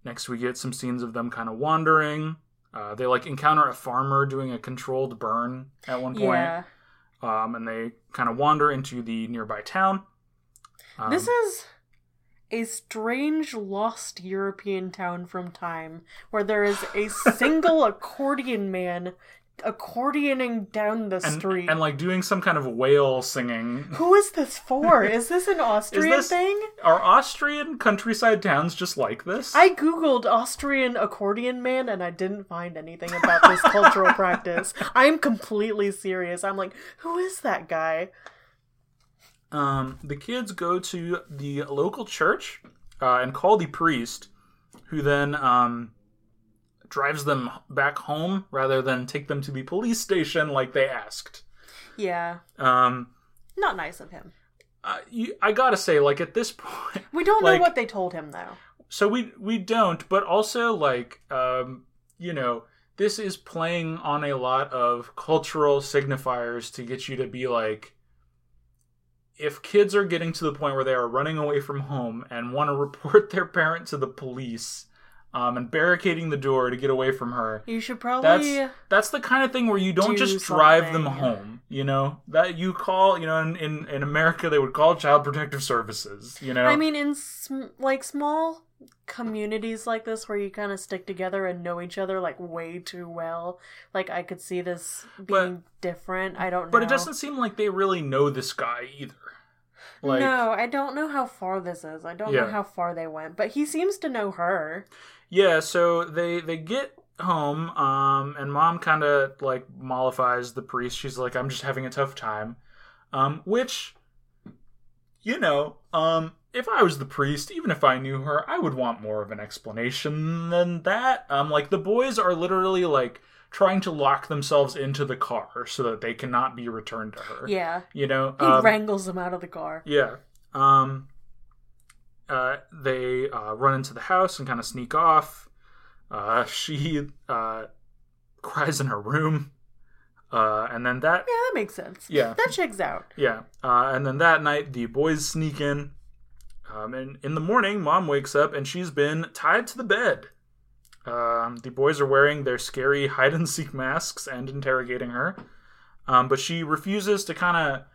next we get some scenes of them kind of wandering uh, they like encounter a farmer doing a controlled burn at one point Yeah. um, and they kind of wander into the nearby town. Um, This is a strange lost European town from time where there is a single accordion man accordioning down the and, street. and like doing some kind of whale singing. Who is this for? Is this an Austrian this- thing? Are Austrian countryside towns just like this? I googled Austrian accordion man and I didn't find anything about this cultural practice. I'm completely serious. I'm like, who is that guy? Um, the kids go to the local church uh, and call the priest, who then um, drives them back home rather than take them to the police station like they asked. Yeah, Um, not nice of him. I, you, I gotta say, like at this point, We don't Like- know what they told him though. so we we don't but also like um you know, this is playing on a lot of cultural signifiers to get you to be like, if kids are getting to the point where they are running away from home and want to report their parent to the police um, and barricading the door to get away from her, You should probably. that's that's the kind of thing where you don't do just drive them home. You know that you call. You know, in, in in America they would call Child Protective Services. You know, I mean, in sm- like small communities like this where you kind of stick together and know each other like way too well, like I could see this being different. I don't know. but it doesn't seem like they really know this guy either. Like, no, I don't know how far this is. I don't know how far they went, but he seems to know her. Yeah, so they they get home, um, and mom kind of like mollifies the priest. She's like, "I'm just having a tough time," um, which, you know, um, if I was the priest, even if I knew her, I would want more of an explanation than that. Um, like the boys are literally like trying to lock themselves into the car so that they cannot be returned to her. Yeah, you know, he um, wrangles them out of the car. yeah. Um. Uh, they uh, run into the house and kind of sneak off. Uh, she uh, cries in her room, uh, and then that Yeah, that makes sense. Yeah. that checks out. yeah, uh, and then that night the boys sneak in. Um, and in the morning, mom wakes up and she's been tied to the bed. Um, the boys are wearing their scary hide and seek masks and interrogating her, um, but she refuses to kind of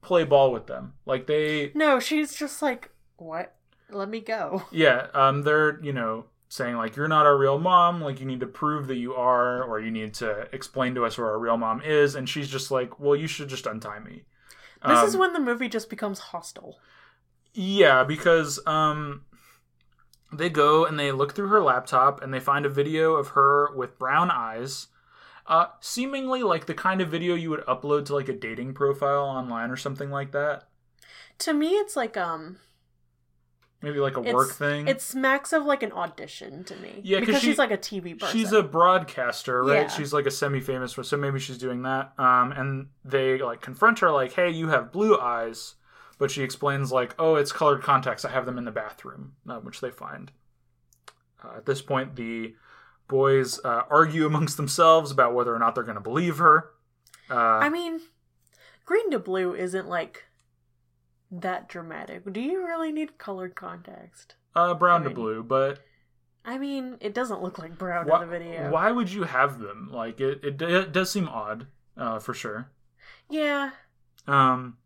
play ball with them. Like they No, she's just like, what? Let me go. Yeah, um, they're you know saying like you're not our real mom, like you need to prove that you are, or you need to explain to us where our real mom is, and she's just like, well, you should just untie me. This Um, is when the movie just becomes hostile. yeah, because um, they go and they look through her laptop and they find a video of her with brown eyes. Uh, seemingly like the kind of video you would upload to like a dating profile online or something like that. To me, it's like um, Maybe like a it's, work thing. It smacks of like an audition to me. Yeah, because she- she's like a TV person. She's a broadcaster, right? Yeah. She's like a semi-famous, one, so maybe she's doing that. Um, and they like confront her, like, "Hey, you have blue eyes," but she explains like, "Oh, it's colored contacts. I have them in the bathroom," uh, which they find. Uh, at this point, the boys uh, argue amongst themselves about whether or not they're going to believe her. Uh, I mean, green to blue isn't like that dramatic. Do you really need colored context? uh, brown to I mean, blue, but I mean, it doesn't look like brown why, in the video. why would you have them? Like, it it, it does seem odd, uh, for sure. Yeah, Um,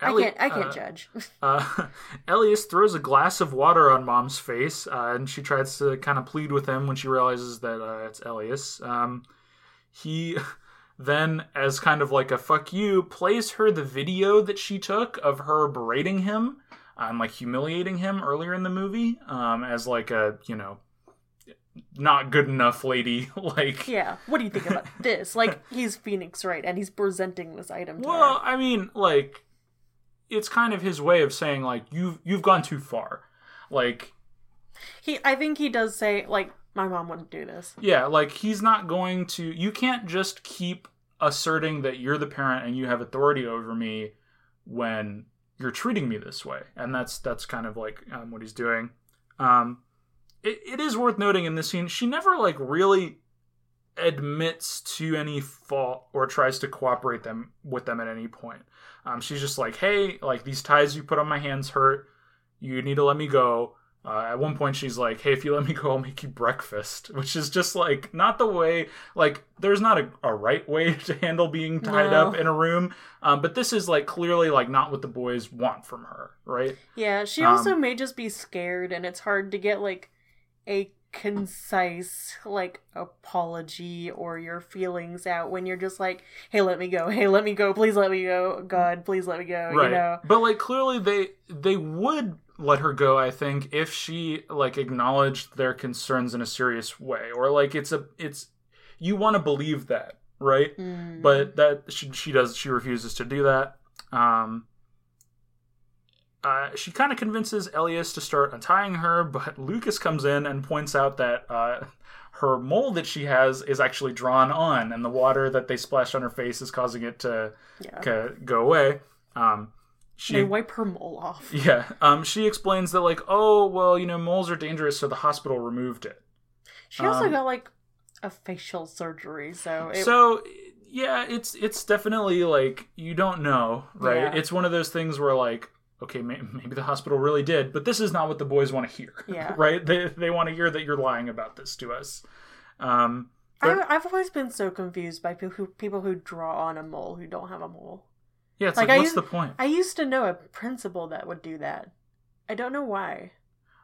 I can't. I can't uh, judge. Uh, Elias throws a glass of water on Mom's face, uh, and she tries to kind of plead with him when she realizes that uh, it's Elias. Um, he then, as kind of like a fuck you, plays her the video that she took of her berating him and like humiliating him earlier in the movie um, as like a, you know, not good enough lady. like, yeah. What do you think about this? Like, he's Phoenix, right? And he's presenting this item. To well, her. I mean, like, it's kind of his way of saying like you've you've gone too far. Like, he. I think he does say like, my mom wouldn't do this. Yeah, like he's not going to. You can't just keep asserting that you're the parent and you have authority over me when you're treating me this way, and that's that's kind of like um, what he's doing. Um, it, it is worth noting in this scene, she never like really admits to any fault or tries to cooperate them with them at any point. Um, she's just like, hey, like these ties you put on my hands hurt. You need to let me go. Uh, at one point, she's like, "Hey, if you let me go, I'll make you breakfast," which is just like not the way. Like, there's not a, a right way to handle being tied No. up in a room. Um, but this is like clearly like not what the boys want from her, right? Yeah, she Um, also may just be scared, and it's hard to get like a concise like apology or your feelings out when you're just like, "Hey, let me go. Hey, let me go. Please let me go. God, please let me go." right. You know. But like clearly they they would let her go. I think if she like acknowledged their concerns in a serious way, or like it's a it's you want to believe that, right? Mm. but that she, she does she refuses to do that um uh, she kind of convinces Elias to start untying her, but Lukas comes in and points out that uh, her mole that she has is actually drawn on, and the water that they splashed on her face is causing it to yeah. ca- go away. Um, she They wipe her mole off. yeah, um, she explains that like, oh well, you know, moles are dangerous, so the hospital removed it. She also Um, got like a facial surgery, so it, so yeah, it's it's definitely like you don't know, right? Yeah. It's one of those things where like okay, may- maybe the hospital really did, but this is not what the boys want to hear, Yeah. right? They they want to hear that you're lying about this to us. Um, I, I've always been so confused by people who people who draw on a mole who don't have a mole. Yeah, it's Like, like, what's used- the point? I used to know a principal that would do that. I don't know why.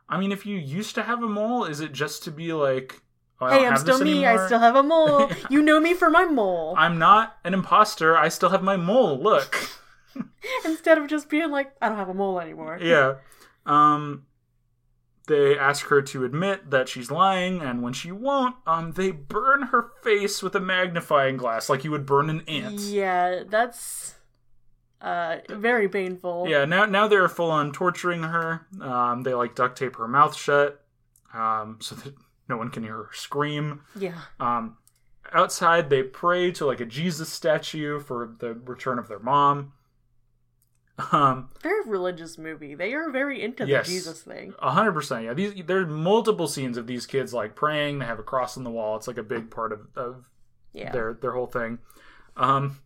I mean, if you used to have a mole, is it just to be like, oh, hey, I'm still me. I still have a mole. you know me for my mole. I'm not an imposter. I still have my mole. Look. Instead of just being like, I don't have a mole anymore. yeah. Um they ask her to admit that she's lying and when she won't, um they burn her face with a magnifying glass like you would burn an ant. Yeah, that's uh very painful. Yeah, now now they're full on torturing her. Um they like duct tape her mouth shut um so that no one can hear her scream. Yeah. Um, outside, they pray to like a Jesus statue for the return of their mom. Um, Very religious movie. They are very into Yes. the Jesus thing. a hundred percent. Yeah, these there's multiple scenes of these kids like praying. They have a cross on the wall. It's like a big part of, of Yeah. their their whole thing. Um,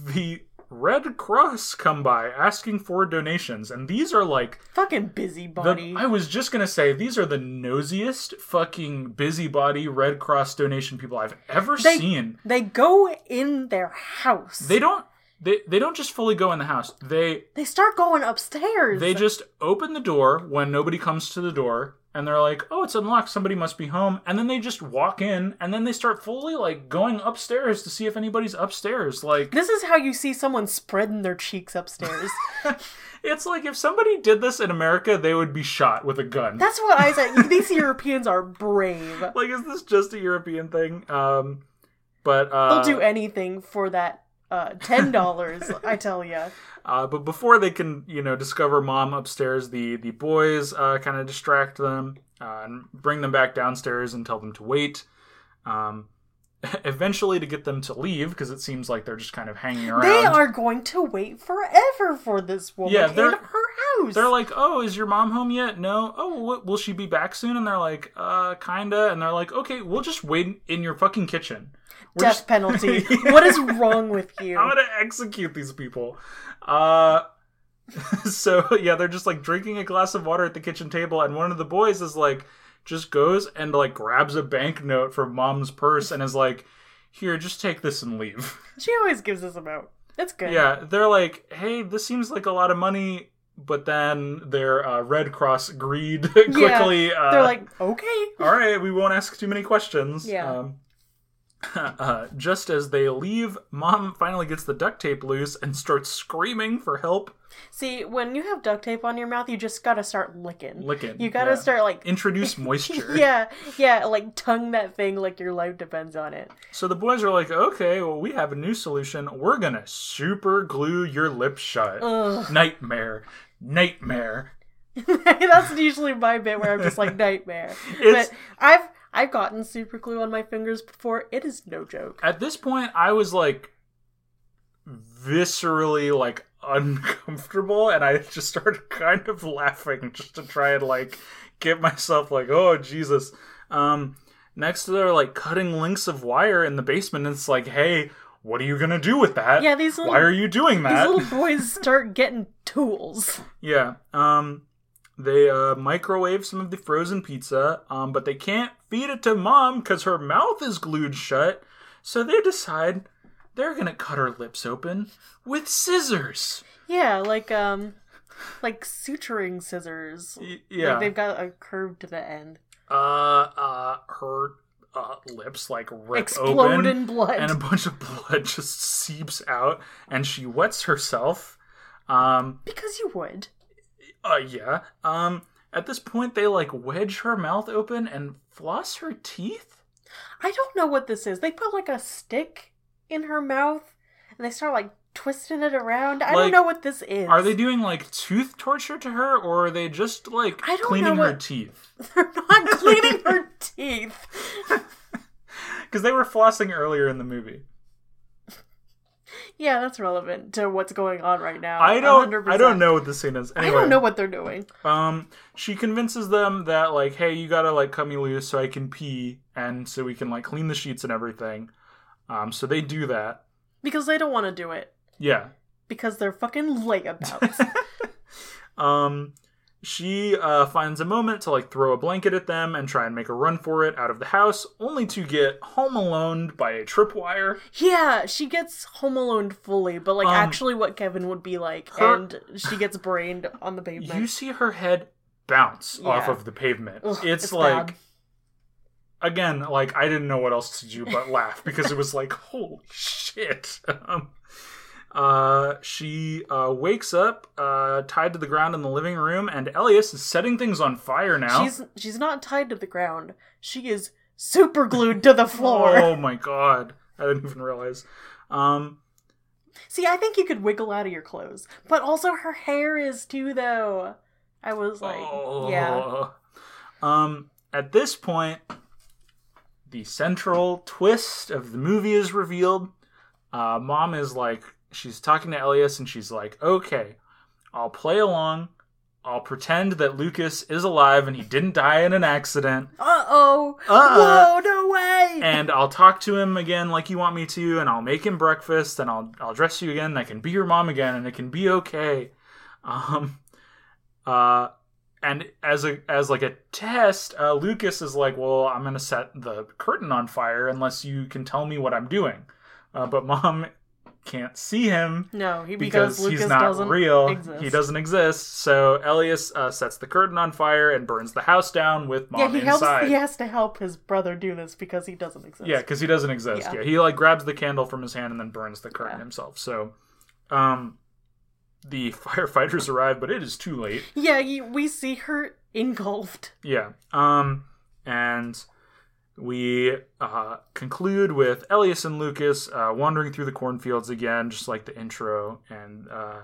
the Red Cross come by asking for donations, and these are like Fucking The, busybody. I was just gonna say these are the nosiest fucking busybody Red Cross donation people I've ever They- seen. They go in their house. They don't they they don't just fully go in the house. They They start going upstairs. they just open the door when nobody comes to the door and they're like, "Oh, it's unlocked. Somebody must be home." And then they just walk in and then they start fully like going upstairs to see if anybody's upstairs. Like This is how you see someone spreading their cheeks upstairs. it's like if somebody did this in America, they would be shot with a gun. That's what I said. These Europeans are brave. like is this just a European thing? Um but uh They'll do anything for that uh, ten dollars. I tell you. Uh, but before they can, you know, discover mom upstairs, the the boys uh, kind of distract them uh, and bring them back downstairs and tell them to wait. Um, eventually, to get them to leave because it seems like they're just kind of hanging around. They are going to wait forever for this woman Yeah, they're- her house. They're like, "Oh, is your mom home yet?" No. Oh, what, will she be back soon? And they're like, "Uh, kinda." And they're like, "Okay, we'll just wait in your fucking kitchen." We're death just- penalty. What is wrong with you? I'm gonna execute these people. Uh so yeah, they're just like drinking a glass of water at the kitchen table, and one of the boys is like just goes and like grabs a banknote from mom's purse and is like, Here, just take this and leave. She always gives us a vote. That's good. yeah, they're like, Hey, this seems like a lot of money, but then their uh, Red Cross greed quickly uh, They're like, okay. all right, we won't ask too many questions. Yeah. Um, uh, just as they leave, mom finally gets the duct tape loose and starts screaming for help. See, when you have duct tape on your mouth, you just gotta start licking. Licking, You gotta yeah. start like Introduce moisture. yeah, yeah, like tongue that thing like your life depends on it. So the boys are like, okay, well, we have a new solution. We're gonna super glue your lips shut. Ugh. Nightmare. Nightmare. That's usually my bit where I'm just like nightmare. It's- but I've I've gotten super glue on my fingers before. It is no joke. At this point, I was like viscerally like uncomfortable, and I just started kind of laughing just to try and like get myself like, oh Jesus. Um, next they're like cutting links of wire in the basement, and it's like, hey, what are you gonna do with that? Yeah, these little Why are you doing that? these little boys start getting tools. Yeah. Um they uh microwave some of the frozen pizza, um but they can't feed it to mom cuz her mouth is glued shut. So they decide they're going to cut her lips open with scissors. Yeah, like um like suturing scissors. Y- Like yeah. they've got a curve to the end. uh uh her uh, lips like rip Explode open in blood. and a bunch of blood just seeps out and she wets herself. Um because you would. Uh, yeah. Um, at this point, they like wedge her mouth open and floss her teeth. I don't know what this is. They put like a stick in her mouth and they start like twisting it around. I Like, don't know what this is. Are they doing like tooth torture to her, or are they just like I don't cleaning know her what- teeth? They're not cleaning her teeth. Because they were flossing earlier in the movie. Yeah, that's relevant to what's going on right now. I don't. 100%. I don't know what the scene is. I Anyway, don't know what they're doing. Um, she convinces them that like, hey, you gotta like cut me loose so I can pee and so we can like clean the sheets and everything. Um, so they do that. Because they don't want to do it. Yeah. Because they're fucking layabouts. Um, she uh, finds a moment to like throw a blanket at them and try and make a run for it out of the house, only to get home alone by a tripwire. yeah, she gets home alone fully, but like Um, actually what Kevin would be like, her- and she gets brained on the pavement. You see her head bounce off of the pavement. Ugh, it's, it's like. bad. Again, like I didn't know what else to do but laugh because it was like, holy shit. Um, uh, she uh, wakes up uh, tied to the ground in the living room, and Elias is setting things on fire now. She's she's not tied to the ground. She is super glued to the floor. Oh my god, I didn't even realize. Um, See, I think you could wiggle out of your clothes, but also her hair is too, though. I was like, yeah, oh. Um, at this point, the central twist of the movie is revealed. Uh, Mom is like, she's talking to Elias, and she's like, "Okay, I'll play along. I'll pretend that Lukas is alive and he didn't die in an accident, uh oh, Uh-uh. whoa, no way. and I'll talk to him again like you want me to, and I'll make him breakfast, and I'll I'll dress you again, and I can be your mom again, and it can be okay." Um, uh, and as a as like a test, uh, Lukas is like, "Well, I'm gonna set the curtain on fire unless you can tell me what I'm doing." Uh, but mom can't see him no, he because, because Lukas he's not doesn't real. exist. He doesn't exist. So Elias uh, sets the curtain on fire and burns the house down with Yeah, mom he helps. inside. He has to help his brother do this because he doesn't exist. Yeah, because he doesn't exist. Yeah. Yeah. he like grabs the candle from his hand and then burns the curtain Yeah. himself. So, um, the firefighters arrive, but it is too late. yeah. We see her engulfed. Yeah. Um, and we uh, conclude with Elias and Lukas uh, wandering through the cornfields again, just like the intro, and uh,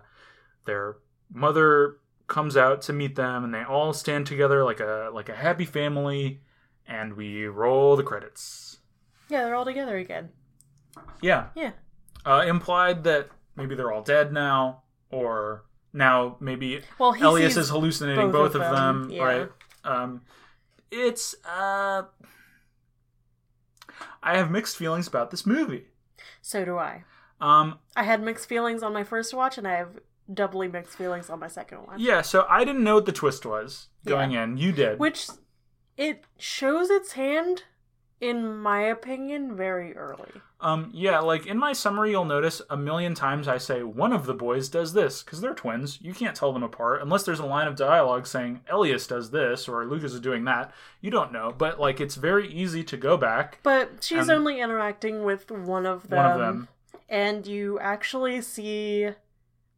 their mother comes out to meet them, and they all stand together like a like a happy family, and we roll the credits. Yeah, they're all together again. Yeah. Yeah. Uh, implied that maybe they're all dead now, or now maybe Well, Elias is hallucinating both both, of of them, them, yeah. right? Um, it's uh, I have mixed feelings about this movie. So do I. Um, I had mixed feelings on my first watch, and I have doubly mixed feelings on my second one. yeah, so I didn't know what the twist was going in. You did. Which it shows its hand, in my opinion, very early. Um, yeah, like in my summary, you'll notice a million times I say one of the boys does this because they're twins. You can't tell them apart unless there's a line of dialogue saying Elias does this or Lukas is doing that. You don't know, but like it's very easy to go back. But she's only interacting with one of them. One of them. And you actually see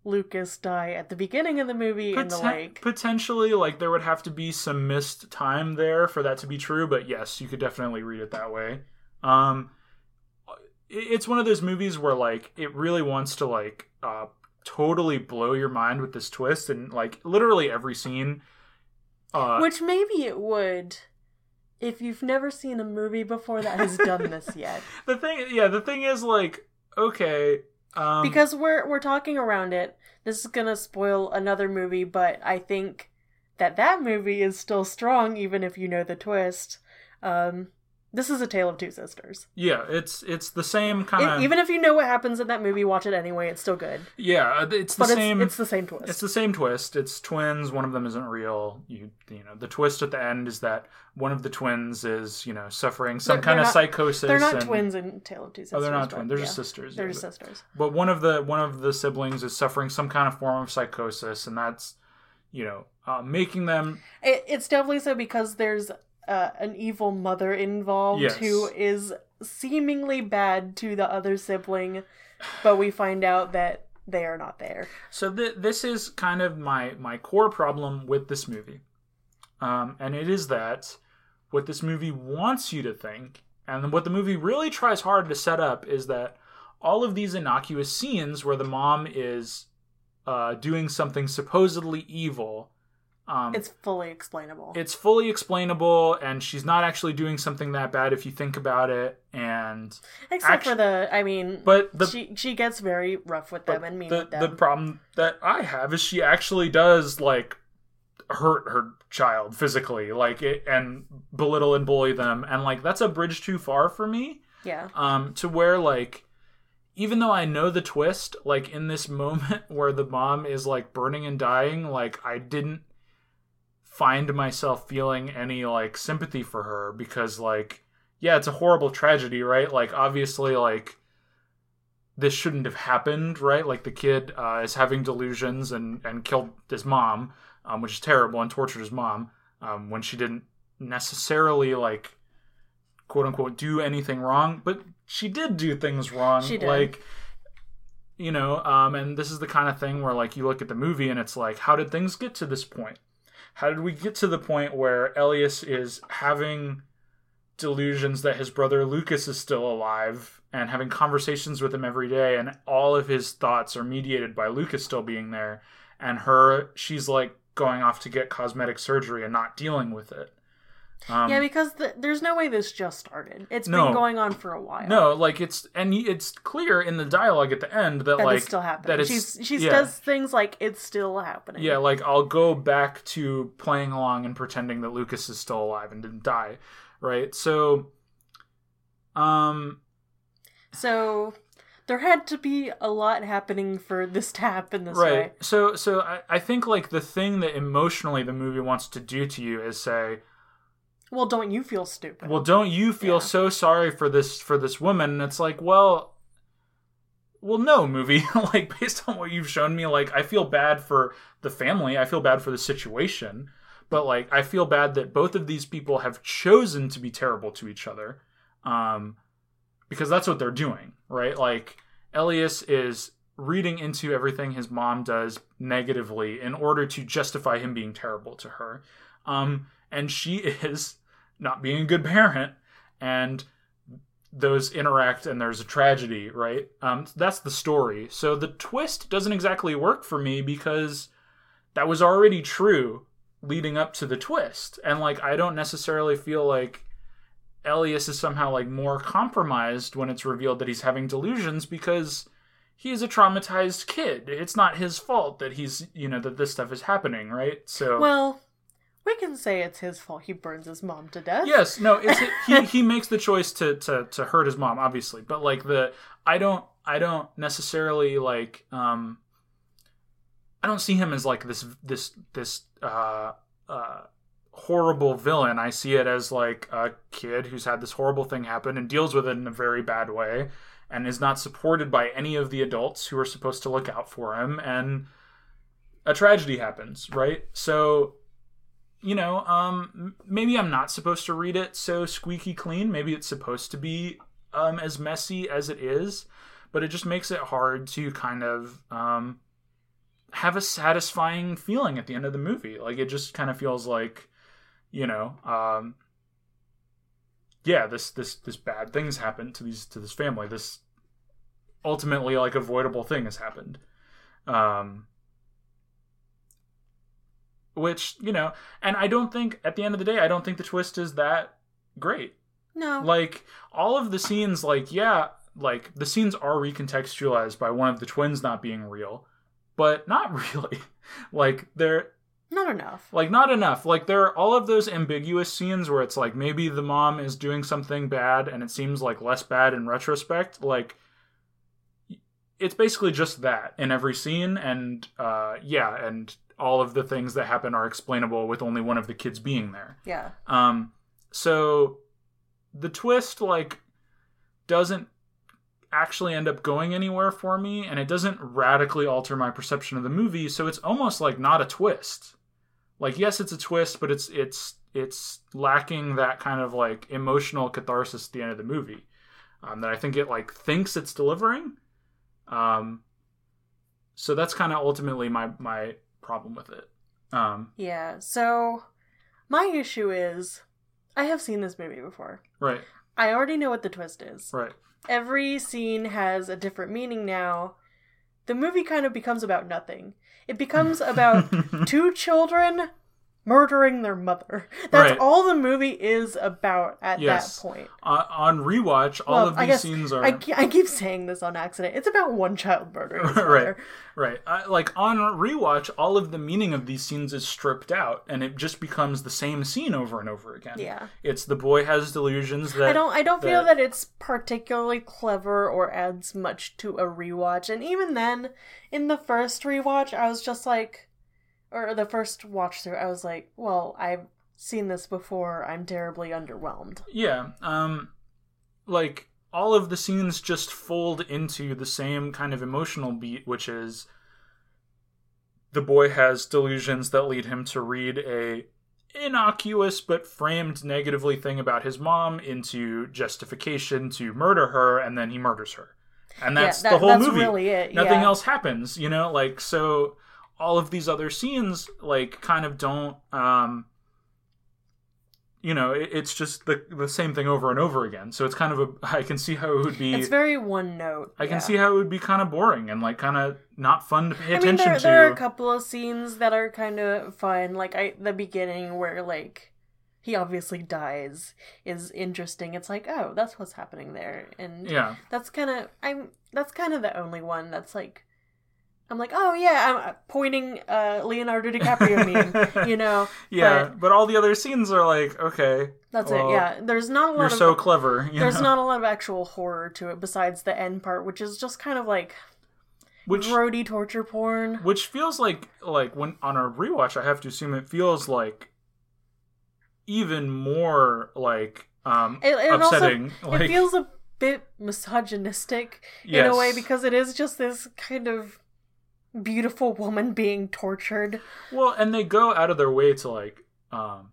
Lukas die at the beginning of the movie in the lake. Potentially, like there would have to be some missed time there for that to be true, but yes, you could definitely read it that way. Um, it's one of those movies where like it really wants to like uh totally blow your mind with this twist, and like literally every scene. Uh, Which maybe it would if you've never seen a movie before that has done this yet. the thing, yeah, the thing is like okay, um, because we're we're talking around it. This is gonna spoil another movie, but I think that that movie is still strong, even if you know the twist. Um, this is a tale of two sisters. yeah, it's it's the same kind of even if you know what happens in that movie, watch it anyway. It's still good. yeah, it's the But same. it's, it's the same twist. It's the same twist. It's twins. One of them isn't real. You you know the twist at the end is that one of the twins is you know suffering some They're- kind they're of not- psychosis. they're not and- twins in Tale of Two Sisters. Oh, they're not twins. They're yeah. just sisters. They're yeah, just but, sisters. but one of the one of the siblings is suffering some kind of form of psychosis, and that's you know uh, making them It, it's definitely so because there's uh, an evil mother involved Yes. who is seemingly bad to the other sibling, but we find out that they are not there. So th- this is kind of my my core problem with this movie, um, and it is that what this movie wants you to think, and what the movie really tries hard to set up, is that all of these innocuous scenes where the mom is uh, doing something supposedly evil Um, It's fully explainable. it's fully explainable, and she's not actually doing something that bad if you think about it. And Except actu- for the, I mean, but the she she gets very rough with them and mean the, with them. the problem that I have is she actually does like hurt her child physically, like it, and belittle and bully them, and like that's a bridge too far for me. yeah, Um, to where like, even though I know the twist, like in this moment where the mom is like burning and dying, like I didn't find myself feeling any like sympathy for her because like yeah it's a horrible tragedy right? Like obviously like this shouldn't have happened right? Like the kid uh, is having delusions and and killed his mom um, which is terrible and tortured his mom um, when she didn't necessarily like quote unquote do anything wrong but she did do things wrong She did. like you know um and this is the kind of thing where like you look at the movie and it's like how did things get to this point how did we get to the point where Elias is having delusions that his brother Lukas is still alive and having conversations with him every day and all of his thoughts are mediated by Lukas still being there and her she's like going off to get cosmetic surgery and not dealing with it um, yeah, because the, there's no way this just started. It's No. been going on for a while. no like it's and it's clear in the dialogue at the end that, that like it's still happening. that it's She's she yeah. does things like it's still happening. Yeah, like I'll go back to playing along and pretending that Lukas is still alive and didn't die, right? So, um, So there had to be a lot happening for this to happen this right. way. So, so I, I think like the thing that emotionally the movie wants to do to you is say, Well, don't you feel stupid? well, don't you feel Yeah. so sorry for this for this woman? And it's like, well, well, no, movie. like based on what you've shown me, like I feel bad for the family. I feel bad for the situation. But like I feel bad that both of these people have chosen to be terrible to each other. Um because that's what they're doing, right? Like Elias is reading into everything his mom does negatively in order to justify him being terrible to her. Um and she is not being a good parent and those interact and there's a tragedy right? Um that's the story. So the twist doesn't exactly work for me because that was already true leading up to the twist. And like i don't necessarily feel like elias is somehow like more compromised when it's revealed that he's having delusions because he is a traumatized kid. It's not his fault that he's you know that this stuff is happening right? So Well, we can say it's his fault he burns his mom to death. Yes, no, it's he he makes the choice to to to hurt his mom, obviously, but like the I don't I don't necessarily like um I don't see him as like this this this uh uh horrible villain. I see it as like a kid who's had this horrible thing happen and deals with it in a very bad way and is not supported by any of the adults who are supposed to look out for him and a tragedy happens, right? So you know, um, maybe I'm not supposed to read it so squeaky clean. Maybe it's supposed to be um, as messy as it is, but it just makes it hard to kind of um, have a satisfying feeling at the end of the movie. Like it just kind of feels like, you know, um, yeah, this this this bad things happened to these to this family. This ultimately like avoidable thing has happened. Um, which you know and i don't think at the end of the day i don't think the twist is that great No. like all of the scenes like yeah like the scenes are recontextualized by one of the twins not being real but not really like they're not enough. like not enough like there are all of those ambiguous scenes where it's like maybe the mom is doing something bad and it seems like less bad in retrospect like it's basically just that in every scene and uh yeah and all of the things that happen are explainable with only one of the kids being there. Yeah. um so the twist like doesn't actually end up going anywhere for me and it doesn't radically alter my perception of the movie so it's almost like not a twist. Like yes it's a twist but it's it's it's lacking that kind of like emotional catharsis at the end of the movie um, that i think it like thinks it's delivering. Um so that's kind of ultimately my my problem with it um Yeah. So my issue is I have seen this movie before. right I already know what the twist is. right Every scene has a different meaning now. The movie kind of becomes about nothing. It becomes about two children murdering their mother. That's Right. all the movie is about at Yes. that point. Uh, on rewatch, all Well, of I these guess scenes are I, I keep saying this on accident. It's about one child murdering right, right. I, like on rewatch, all of the meaning of these scenes is stripped out, and it just becomes the same scene over and over again. Yeah. it's the boy has delusions that I don't I don't feel that- that it's particularly clever or adds much to a rewatch. And even then, in the first rewatch, I was just like or the first watch through, I was like, well, I've seen this before. I'm terribly underwhelmed. Yeah, um, like all of the scenes just fold into the same kind of emotional beat, which is the boy has delusions that lead him to read a innocuous but framed negatively thing about his mom into justification to murder her, and then he murders her, and that's yeah, the whole that's movie. really it. Nothing yeah. else happens, you know. Like so, all of these other scenes like kind of don't. um you know, it, it's just the the same thing over and over again. So it's kind of a. I can see how it would be. It's very one note. I can yeah. see how it would be kind of boring and like kind of not fun to pay I mean, attention there, to. there are a couple of scenes that are kind of fun. Like I, the beginning where like he obviously dies is interesting. It's like, oh, that's what's happening there, and yeah, that's kind of I'm that's kind of the only one that's like I'm like, oh yeah, I'm uh, pointing uh Leonardo DiCaprio meme, you know. yeah, but- but, all the other scenes are like, okay, That's well, it. Yeah, there's not a lot you're of so clever. You there's know? not a lot of actual horror to it besides the end part, which is just kind of like which grody torture porn. which feels like like when on a rewatch, I have to assume it feels like even more like um It, it also upsetting. like it feels a bit misogynistic in a way because it is just this kind of beautiful woman being tortured. well, and they go out of their way to like um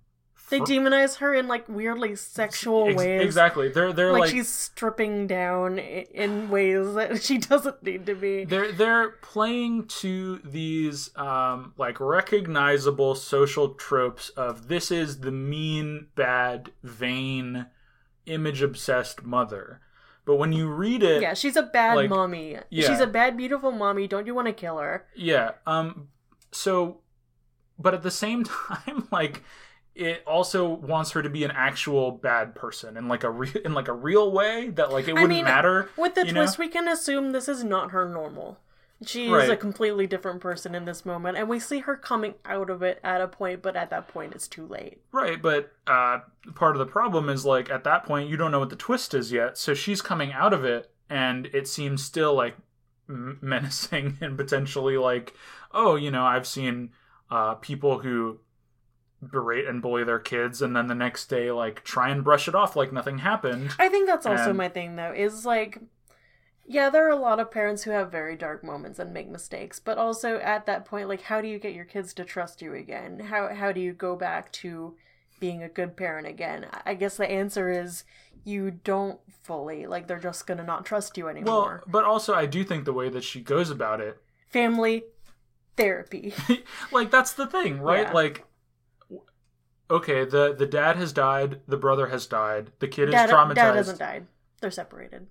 They demonize her in like weirdly sexual ex- ways. Exactly. They're they're Like, like, she's stripping down in ways that she doesn't need to be. they're they're playing to these um like recognizable social tropes of this is the mean, bad, vain, image obsessed mother. But when you read it, Yeah, she's a bad like, mommy. yeah. She's a bad, beautiful mommy. Don't you want to kill her? Yeah. Um. So, but at the same time, like, it also wants her to be an actual bad person in like a re- in like a real way that like it wouldn't mean, matter. With the you know? twist, we can assume this is not her normal. She is Right. a completely different person in this moment, and we see her coming out of it at a point, but at that point, it's too late. Right, but uh, part of the problem is like at that point you don't know what the twist is yet. So she's coming out of it, and it seems still like m- menacing and potentially like, oh, you know, I've seen uh, people who berate and bully their kids, and then the next day like try and brush it off like nothing happened. I think that's also And- my thing, though, is like, yeah, there are a lot of parents who have very dark moments and make mistakes, but also at that point, like, how do you get your kids to trust you again? How how do you go back to being a good parent again? I guess the answer is you don't fully. Like, they're just gonna not trust you anymore. Well, but also I do think the way that she goes about it Family therapy. like that's the thing right Yeah. like okay the the dad has died the brother has died the kid is traumatized dad hasn't died. They're separated.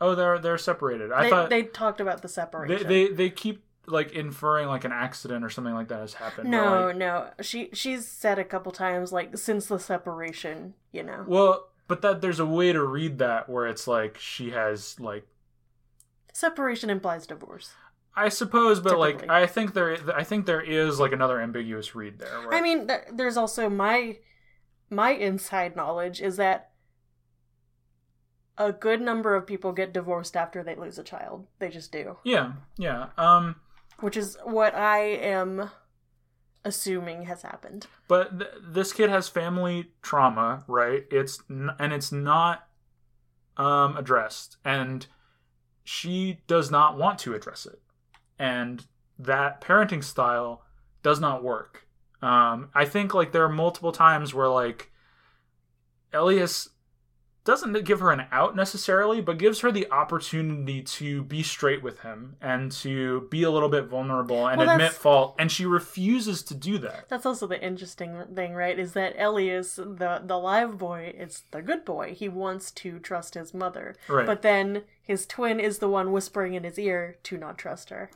Oh they're they're separated i they, thought they talked about the separation. they they keep like inferring like an accident or something like that has happened no, like- no. She she's said a couple times like since the separation, you know. well but that there's a way to read that where it's like she has like Separation implies divorce. i suppose but like i think there i think there is like another ambiguous read there I mean, th- there's also my my inside knowledge is that a good number of people get divorced after they lose a child. They just do, yeah yeah um which is what I am assuming has happened. but th- this kid has family trauma right it's n- and it's not um addressed and she does not want to address it and that parenting style does not work um i think like there are multiple times where like elias doesn't give her an out necessarily but gives her the opportunity to be straight with him and to be a little bit vulnerable and Well, admit fault and she refuses to do that That's also the interesting thing, right? Is that Elias, the the live boy, is the good boy. He wants to trust his mother, Right. but then his twin is the one whispering in his ear to not trust her.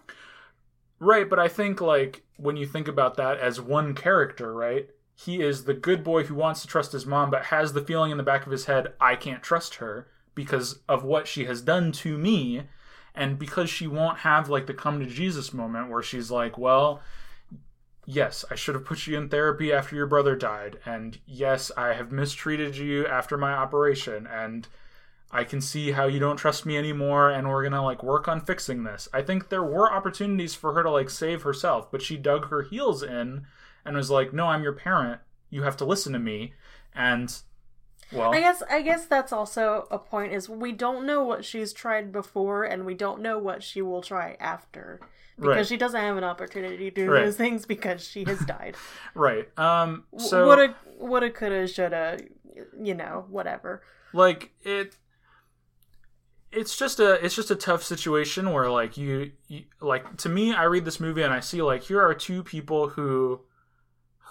Right, but I think like when you think about that as one character, right? He is the good boy who wants to trust his mom, but has the feeling in the back of his head, I can't trust her because of what she has done to me. And because she won't have like the come to Jesus moment where she's like, well, yes, I should have put you in therapy after your brother died. And yes, I have mistreated you after my operation. And I can see how you don't trust me anymore and we're going to like work on fixing this. I think there were opportunities for her to like save herself, but she dug her heels in and was like, "No, I'm your parent. You have to listen to me." And well, I guess I guess that's also a point is we don't know what she's tried before and we don't know what she will try after. Because Right. she doesn't have an opportunity to do Right. those things because she has died. right. Um so woulda, woulda, coulda, shoulda, you know, whatever. like it it's just a it's just a tough situation where like you, you like to me I read this movie and I see like here are two people who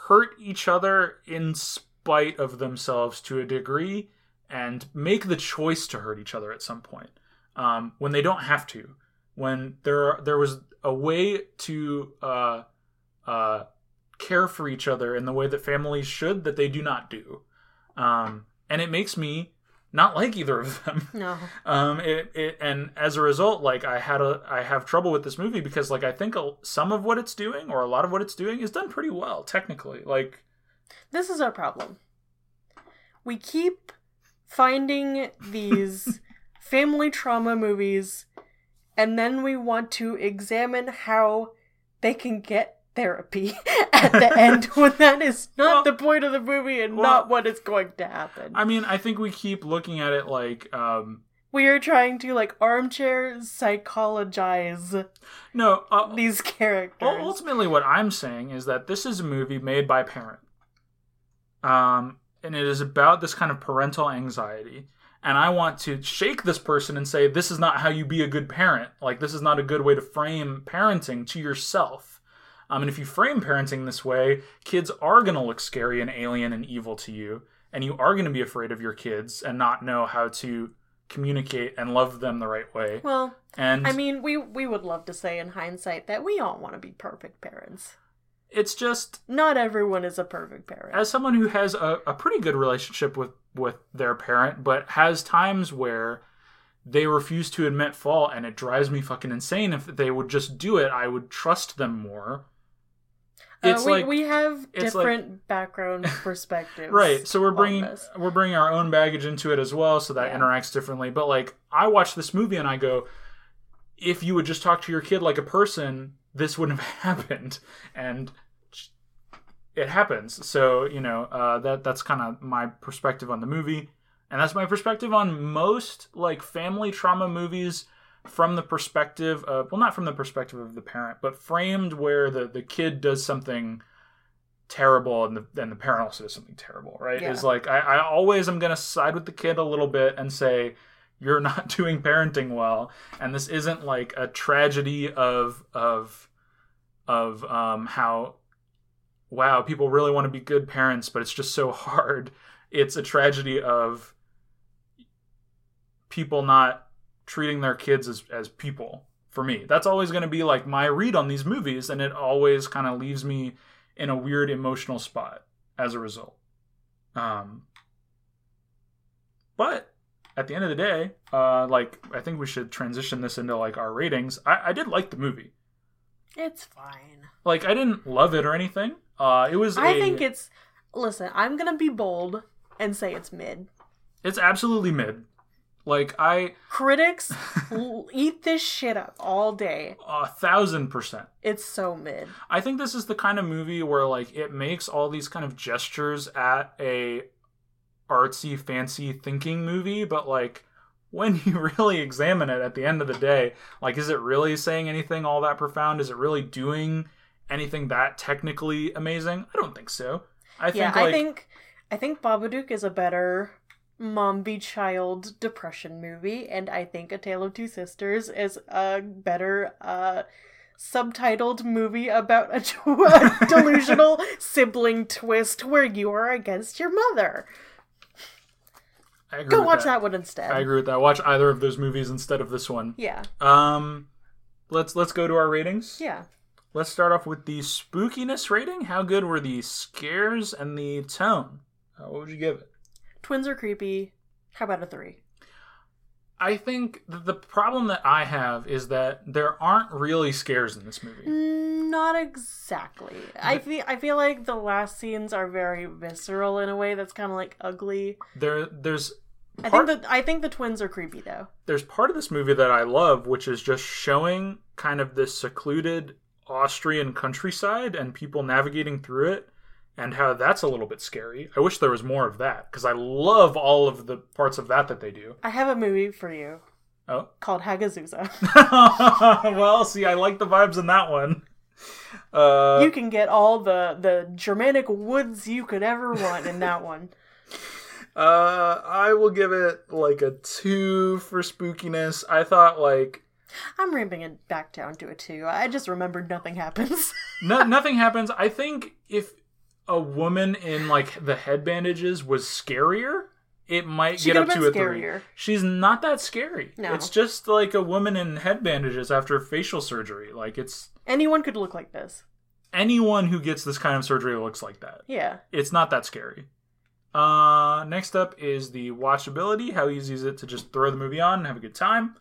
hurt each other in spite of themselves to a degree and make the choice to hurt each other at some point um, when they don't have to. When there there was a way to uh, uh, care for each other in the way that families should that they do not do. Um, and it makes me not like either of them No. um it, it and as a result like i had a i have trouble with this movie because like i think a, some of what it's doing or a lot of what it's doing is done pretty well technically like This is our problem. We keep finding these family trauma movies, and then we want to examine how they can get therapy at the end when that is not Well- the point of the movie and well, not what is going to happen. i mean i think we keep looking at it like um we are trying to like armchair psychologize no uh, these characters. Well, ultimately, what I'm saying is that this is a movie made by a parent, um, and it is about this kind of parental anxiety. And I want to shake this person and say, this is not how you be a good parent. Like, this is not a good way to frame parenting to yourself. Um, and if you frame parenting this way, kids are going to look scary and alien and evil to you. And you are going to be afraid of your kids and not know how to communicate and love them the right way. well, And I mean, we we would love to say in hindsight that we all want to be perfect parents. it's just Not everyone is a perfect parent. as someone who has a, a pretty good relationship with with their parent but has times where they refuse to admit fault and it drives me fucking insane if they would just do it i would trust them more it's uh, we, like we have it's like- different background perspectives. right so we're bringing we're bringing our own baggage into it as well so that Yeah. interacts differently but like i watch this movie and i go if you would just talk to your kid like a person this wouldn't have happened and it happens so you know uh, that that's kind of my perspective on the movie and that's my perspective on most like family trauma movies from the perspective of well not from the perspective of the parent but framed where the the kid does something terrible and the and the parent also does something terrible right? Yeah. is like I, I always am gonna side with the kid a little bit and say you're not doing parenting well. And this isn't like a tragedy of of of um how wow people really want to be good parents but it's just so hard. It's a tragedy of people not treating their kids as, as people for me that's always going to be like my read on these movies and it always kind of leaves me in a weird emotional spot as a result um but at the end of the day uh like i think we should transition this into like our ratings i, I did like the movie It's fine. like i didn't love it or anything uh it was I a- think it's. Listen, I'm gonna be bold and say it's mid. it's absolutely mid like i Critics eat this shit up all day. a thousand percent It's so mid. I think this is the kind of movie where like it makes all these kind of gestures at a artsy fancy thinking movie but like when you really examine it at the end of the day like is it really saying anything all that profound is it really doing anything that technically amazing i don't think so i yeah, think like I think I think Babadook is a better mom v child depression movie, and I think A Tale of Two Sisters is a better uh subtitled movie about a, a delusional sibling twist where you are against your mother. I agree Go watch that. one instead. i agree with that watch either of those movies instead of this one Yeah. um let's let's go to our ratings Yeah. let's start off with the spookiness rating. How good were the scares and the tone? Uh, what would you give it? Twins are creepy. How about a three? I think the problem that I have is that there aren't really scares in this movie. Mm, Not exactly. I feel I feel like the last scenes are very visceral in a way that's kind of like ugly. There, there's I think that I think the twins are creepy though. there's part of this movie that I love, which is just showing kind of this secluded Austrian countryside and people navigating through it, and how that's a little bit scary. I wish there was more of that because I love all of the parts of that that they do. I have a movie for you Oh, called Hagazussa. well, see, I like the vibes in that one. Uh, you can get all the the Germanic woods you could ever want in that one. uh, I will give it like a two for spookiness. I thought like I'm ramping it back down to a two. I just remembered nothing happens. no, nothing happens. I think if a woman in like the head bandages was scarier, it might She get up to a been three. She's not that scary. No. It's just like a woman in head bandages after facial surgery. Like it's Anyone could look like this. anyone who gets this kind of surgery looks like that. Yeah. It's not that scary. Uh, next up is the watchability. How easy is it to just throw the movie on and have a good time?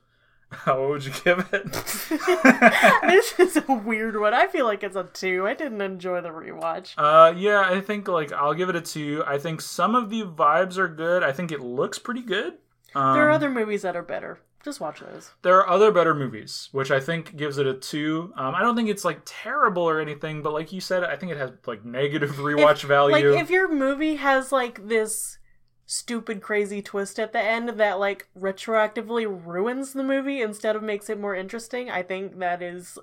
What would you give it? this is a weird one. I feel like it's a two. I didn't enjoy the rewatch. Uh, yeah, I think like I'll give it a two. I think some of the vibes are good. I think it looks pretty good. Um, There are other movies that are better. Just watch those. there are other better movies, which I think gives it a two. Um, I don't think it's like terrible or anything, but like you said, I think it has like negative rewatch value. Like if your movie has like this stupid crazy twist at the end that like retroactively ruins the movie instead of makes it more interesting, I think that is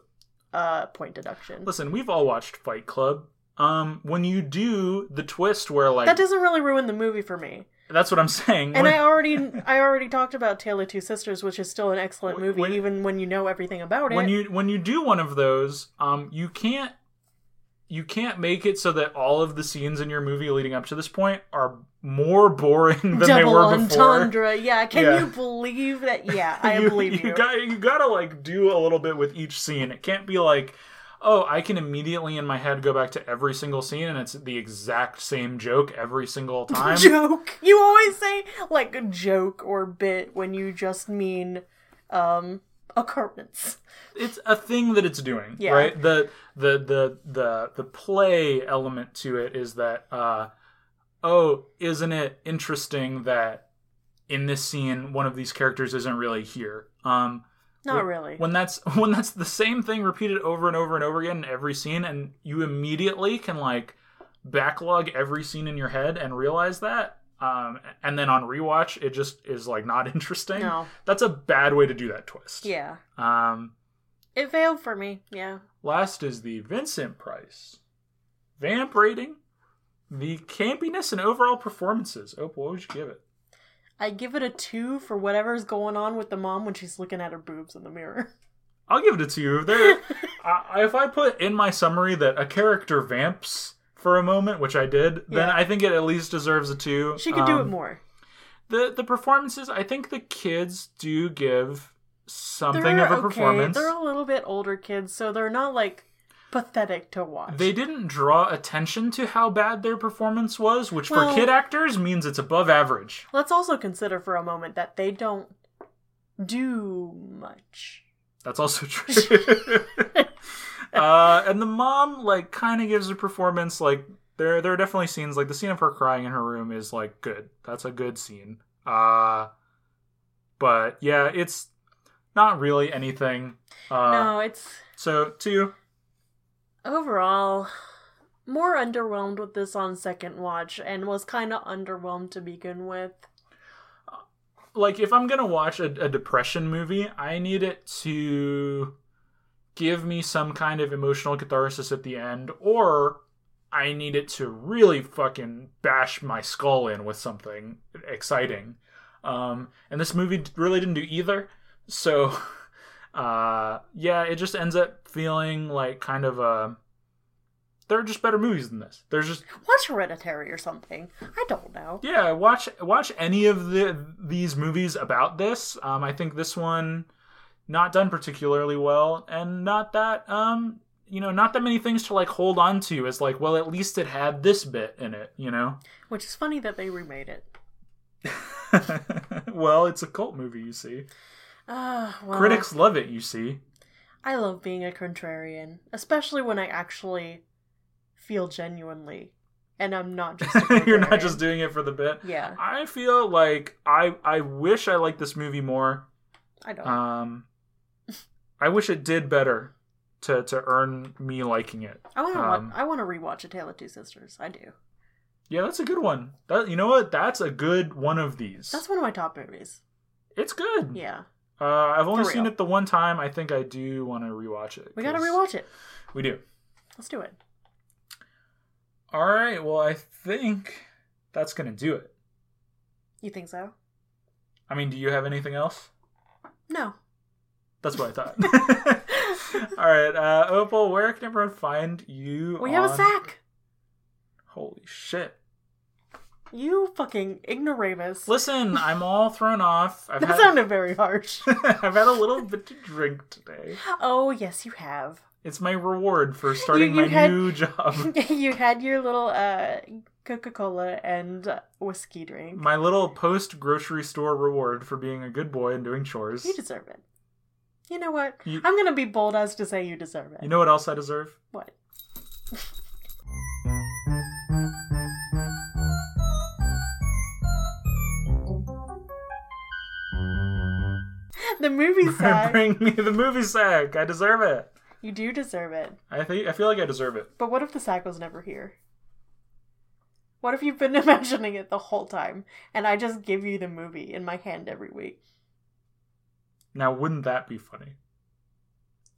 uh point deduction. Listen, we've all watched Fight Club. Um, when you do the twist where like That doesn't really ruin the movie for me. that's what I'm saying. And When- I already I already talked about Tale of Two Sisters, which is still an excellent movie, when- even when you know everything about it. when you when you do one of those, um, you can't you can't make it so that all of the scenes in your movie leading up to this point are more boring than they were before. entendre. Yeah, can Yeah. you believe that? Yeah, I believe you. you got you gotta like do a little bit with each scene. It can't be like, oh, I can immediately in my head go back to every single scene and it's the exact same joke every single time. joke. You always say like a joke or bit when you just mean um occurrence. it's a thing that it's doing Yeah. right the the the the the play element to it is that uh oh isn't it interesting that in this scene one of these characters isn't really here um Not really. when that's when that's the same thing repeated over and over and over again in every scene and you immediately can like backlog every scene in your head and realize that um and then on rewatch it just is like not interesting No. that's a bad way to do that twist Yeah. um It failed for me. Yeah. Last is the Vincent Price. Vamp rating. The campiness and overall performances. Oh, what would you give it? I give it a two for whatever's going on with the mom when she's looking at her boobs in the mirror. I'll give it a two. There, I, if I put in my summary that a character vamps for a moment, which I did, then Yeah. I think it at least deserves a two. She could do it Um, more. The the performances, I think the kids do give something of a performance. They're a little bit older kids, so they're not like pathetic to watch. They didn't draw attention to how bad their performance was, which Well- for kid actors means it's above average. Let's also consider for a moment that they don't do much. That's also true. uh, and the mom like kind of gives a performance like there there are definitely scenes like the scene of her crying in her room is like good. That's a good scene. Uh but yeah, it's not really anything. Uh no, it's so two. overall more underwhelmed with this on second watch and was kind of underwhelmed to begin with. like if I'm gonna watch a, a depression movie, I need it to give me some kind of emotional catharsis at the end, or I need it to really fucking bash my skull in with something exciting. Um, and this movie really didn't do either. So, uh, yeah, it just ends up feeling like kind of a. There are just better movies than this. There's just Watch Hereditary or something. I don't know. yeah, watch watch any of the these movies about this. Um, I think this one not done particularly well, and not that um you know, not that many things to like hold on to. It's like, well, at least it had this bit in it, you know. Which is funny that they remade it. well, it's a cult movie, you see. Uh, well, Critics love it, you see. I love being a contrarian, especially when I actually feel genuinely, and I'm not just. You're not just doing it for the bit. Yeah, I feel like I I wish I liked this movie more. I don't. Um, I wish it did better to to earn me liking it. I want to. um, I want to rewatch A Tale of Two Sisters. I do. Yeah, that's a good one. That you know what? That's a good one of these. That's one of my top movies. it's good. Yeah, Uh, I've only seen it the one time. I think I do want to rewatch it. we gotta rewatch it. We do. Let's do it. All right. Well, I think that's gonna do it. You think so? I mean, do you have anything else? No. That's what I thought. All right, uh, Opal, where can everyone find you? We have a sack. Holy shit! You fucking ignoramus. Listen, I'm all thrown off. I've That had, sounded very harsh. I've had a little bit to drink today. oh yes, you have. It's my reward for starting you my had- new job. you had your little uh, Coca Cola and whiskey drink. my little post grocery store reward for being a good boy and doing chores. You deserve it. You know what? You- I'm gonna be bold as to say you deserve it. You know what else I deserve? what? the movie sack. Bring me the movie sack. I deserve it. you do deserve it. I think I feel like I deserve it. But what if the sack was never here? What if you've been imagining it the whole time and I just give you the movie in my hand every week? Now, wouldn't that be funny?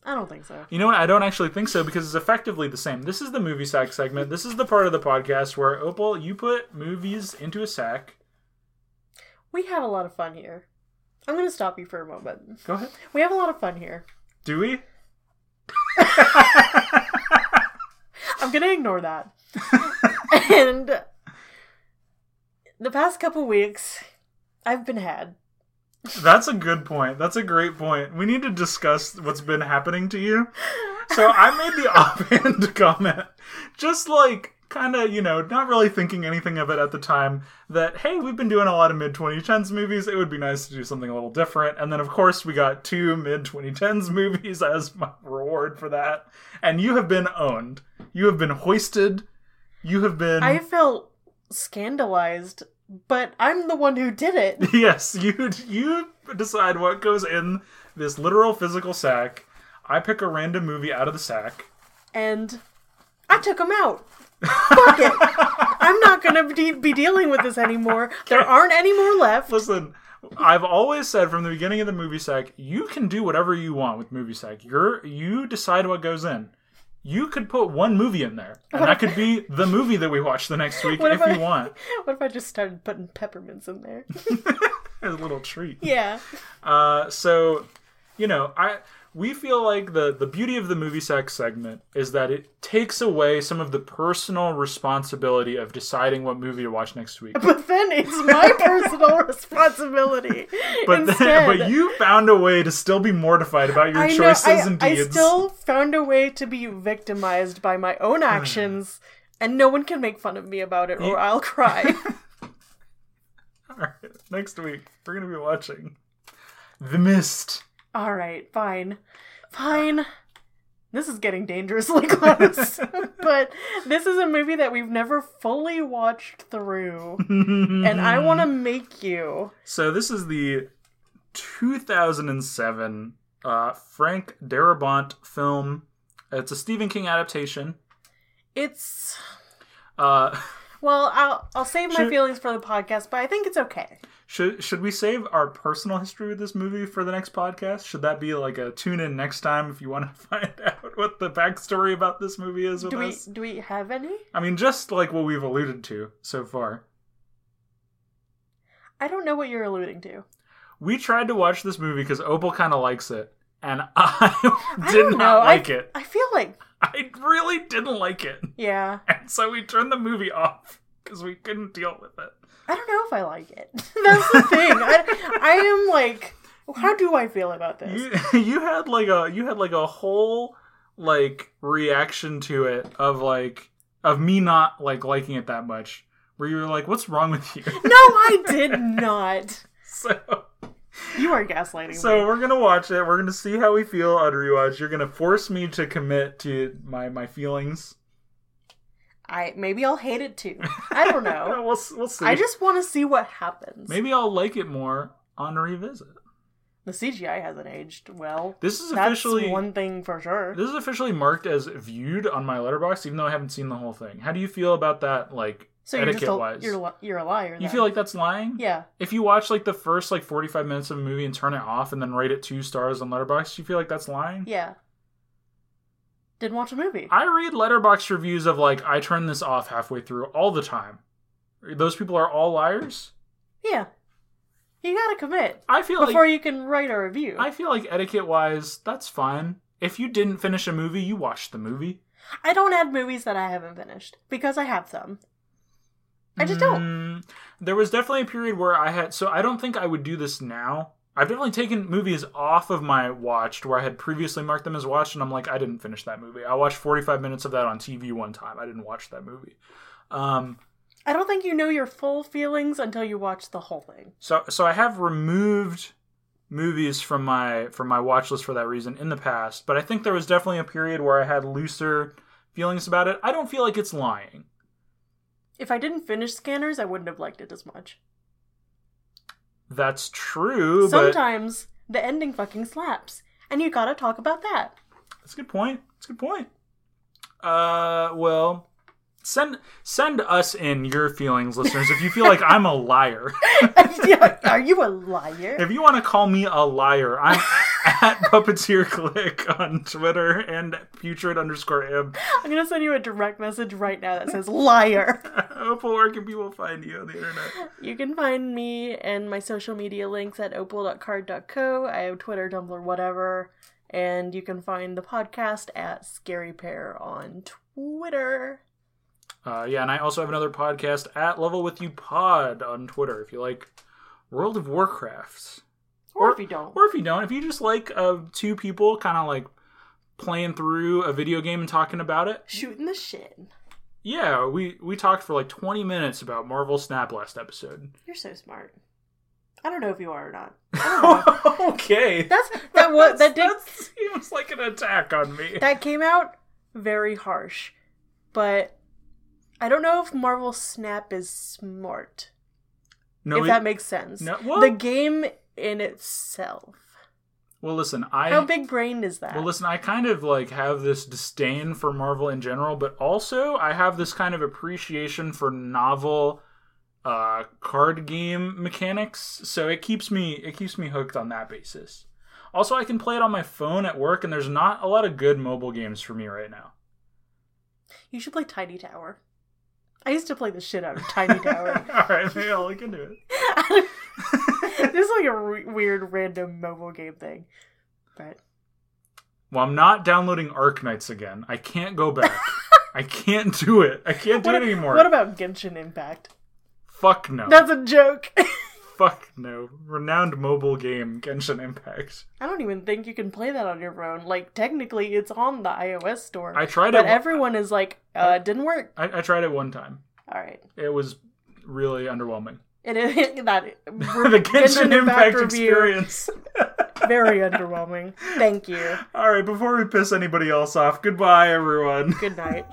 I don't think so. You know what? I don't actually think so because it's effectively the same. This is the movie sack segment. This is the part of the podcast where Opal, you put movies into a sack. We have a lot of fun here. I'm going to stop you for a moment. Go ahead. We have a lot of fun here. Do we? I'm going to ignore that. and the past couple weeks, I've been had. That's a good point. That's a great point. We need to discuss what's been happening to you. So I made the offhand comment, just like kind of, you know, not really thinking anything of it at the time, that, hey, we've been doing a lot of mid 2010s movies. It would be nice to do something a little different. And then, of course, we got two mid 2010s movies as my reward for that. And you have been owned. You have been hoisted. You have been. I felt scandalized, but I'm the one who did it. Yes, you you decide what goes in this literal physical sack. I pick a random movie out of the sack. And I took him out. Fuck it. I'm not going to de- be dealing with this anymore. There aren't any more left. Listen, I've always said from the beginning of the movie sack, you can do whatever you want with movie sack. You're you decide what goes in. You could put one movie in there, and that could be the movie that we watch the next week What if if I- you want. What if I just started putting peppermints in there? As a little treat. yeah. Uh, so, you know, I we feel like the the beauty of the movie sack segment is that it takes away some of the personal responsibility of deciding what movie to watch next week. But then it's my personal responsibility. But then, but you found a way to still be mortified about your I know, choices I, and deeds. I still found a way to be victimized by my own hmm. actions, and no one can make fun of me about it, or I'll cry. All right, next week we're gonna be watching The Mist. All right, fine. Fine. This is getting dangerously close. but this is a movie that we've never fully watched through. And I want to make you. So this is the 2007 uh, Frank Darabont film. It's a Stephen King adaptation. It's. Uh, Well, I'll, I'll save my Should- feelings for the podcast, but I think it's okay. Should should we save our personal history with this movie for the next podcast? Should that be like a tune in next time if you want to find out what the backstory about this movie is Do we us? do we have any? I mean, just like what we've alluded to so far. I don't know what you're alluding to. We tried to watch this movie because Opal kind of likes it, and I I did don't not know. like I, it. I feel like I really didn't like it, yeah. and so we turned the movie off because we couldn't deal with it. I don't know if I like it. That's the thing. I, I am like, how do I feel about this? You you had like a you had like a whole like reaction to it of like of me not like liking it that much. Where you were like, "What's wrong with you?" No, I did not. so, You are gaslighting so me. we're gonna watch it. We're gonna see how we feel on rewatch. You're gonna force me to commit to my my feelings. I maybe I'll hate it too. I don't know. we'll we'll see. I just want to see what happens. maybe I'll like it more on revisit. the CGI hasn't aged well. This is That's officially one thing for sure. This is officially marked as viewed on my Letterboxd, even though I haven't seen the whole thing. How do you feel about that? Like So you're etiquette a, wise, you're you're a liar. you feel like that's lying? yeah. If you watch like the first like forty five minutes of a movie and turn it off and then rate it two stars on Letterboxd, you feel like that's lying? Yeah. Didn't watch a movie. I read Letterboxd reviews of like I turn this off halfway through all the time. Those people are all liars. yeah. You gotta commit I feel before like you can write a review. I feel like etiquette wise, that's fine. If you didn't finish a movie, you watched the movie. I don't add movies that I haven't finished because I have some. I just don't. Mm, there was definitely a period where I had, so I don't think I would do this now. I've definitely taken movies off of my watched where I had previously marked them as watched, and I'm like, I didn't finish that movie. I watched 45 minutes of that on TV one time. I didn't watch that movie. Um, I don't think you know your full feelings until you watch the whole thing. so, so I have removed movies from my from my watch list for that reason in the past, but I think there was definitely a period where I had looser feelings about it. I don't feel like it's lying. If I didn't finish Scanners, I wouldn't have liked it as much. That's true, but Sometimes the ending fucking slaps, and you gotta talk about that. That's a good point. That's a good point. Uh, well, send send us in your feelings, listeners. If you feel like I'm a liar, Are you a liar? if you want to call me a liar, I'm at puppeteer click on Twitter and putrid underscore m. I'm gonna send you a direct message right now that says liar. Opal, where can people find you on the internet? You can find me and my social media links at opal.carrd.co. I have Twitter, Tumblr, whatever. And you can find the podcast at Scary Pair on Twitter. Uh, yeah, and I also have another podcast at Level With You Pod on Twitter. If you like World of Warcraft, Or, Or- if you don't. Or if you don't, if you just like uh, two people kind of like playing through a video game and talking about it, Shooting the shit. yeah, we we talked for like 20 minutes about Marvel Snap last episode. You're so smart. I don't know if you are or not. I don't know. okay. That's that was that did That seems like an attack on me. that came out very harsh. But I don't know if Marvel Snap is smart. no, if that makes sense. No, well- the game in itself. well, listen, I How big brain is that? Well, listen, I kind of like have this disdain for Marvel in general, but also I have this kind of appreciation for novel uh card game mechanics, so it keeps me it keeps me hooked on that basis. Also, I can play it on my phone at work and there's not a lot of good mobile games for me right now. You should play Tiny Tower. I used to play the shit out of Tiny Tower. All right, maybe I'll look into it. this is like a re- weird random mobile game thing. But Well, I'm not downloading Arknights again. I can't go back. I can't do it. I can't do what, it anymore. what about Genshin Impact? Fuck no. That's a joke. Fuck no. Renowned mobile game Genshin Impact. I don't even think you can play that on your phone. Like technically, it's on the iOS store. I tried but it. everyone is like, uh, didn't work. I, I tried it one time. All right, It was really underwhelming. It is that the Genshin, Impact, experience. very underwhelming. Thank you. All right, before we piss anybody else off, goodbye, everyone. Good night.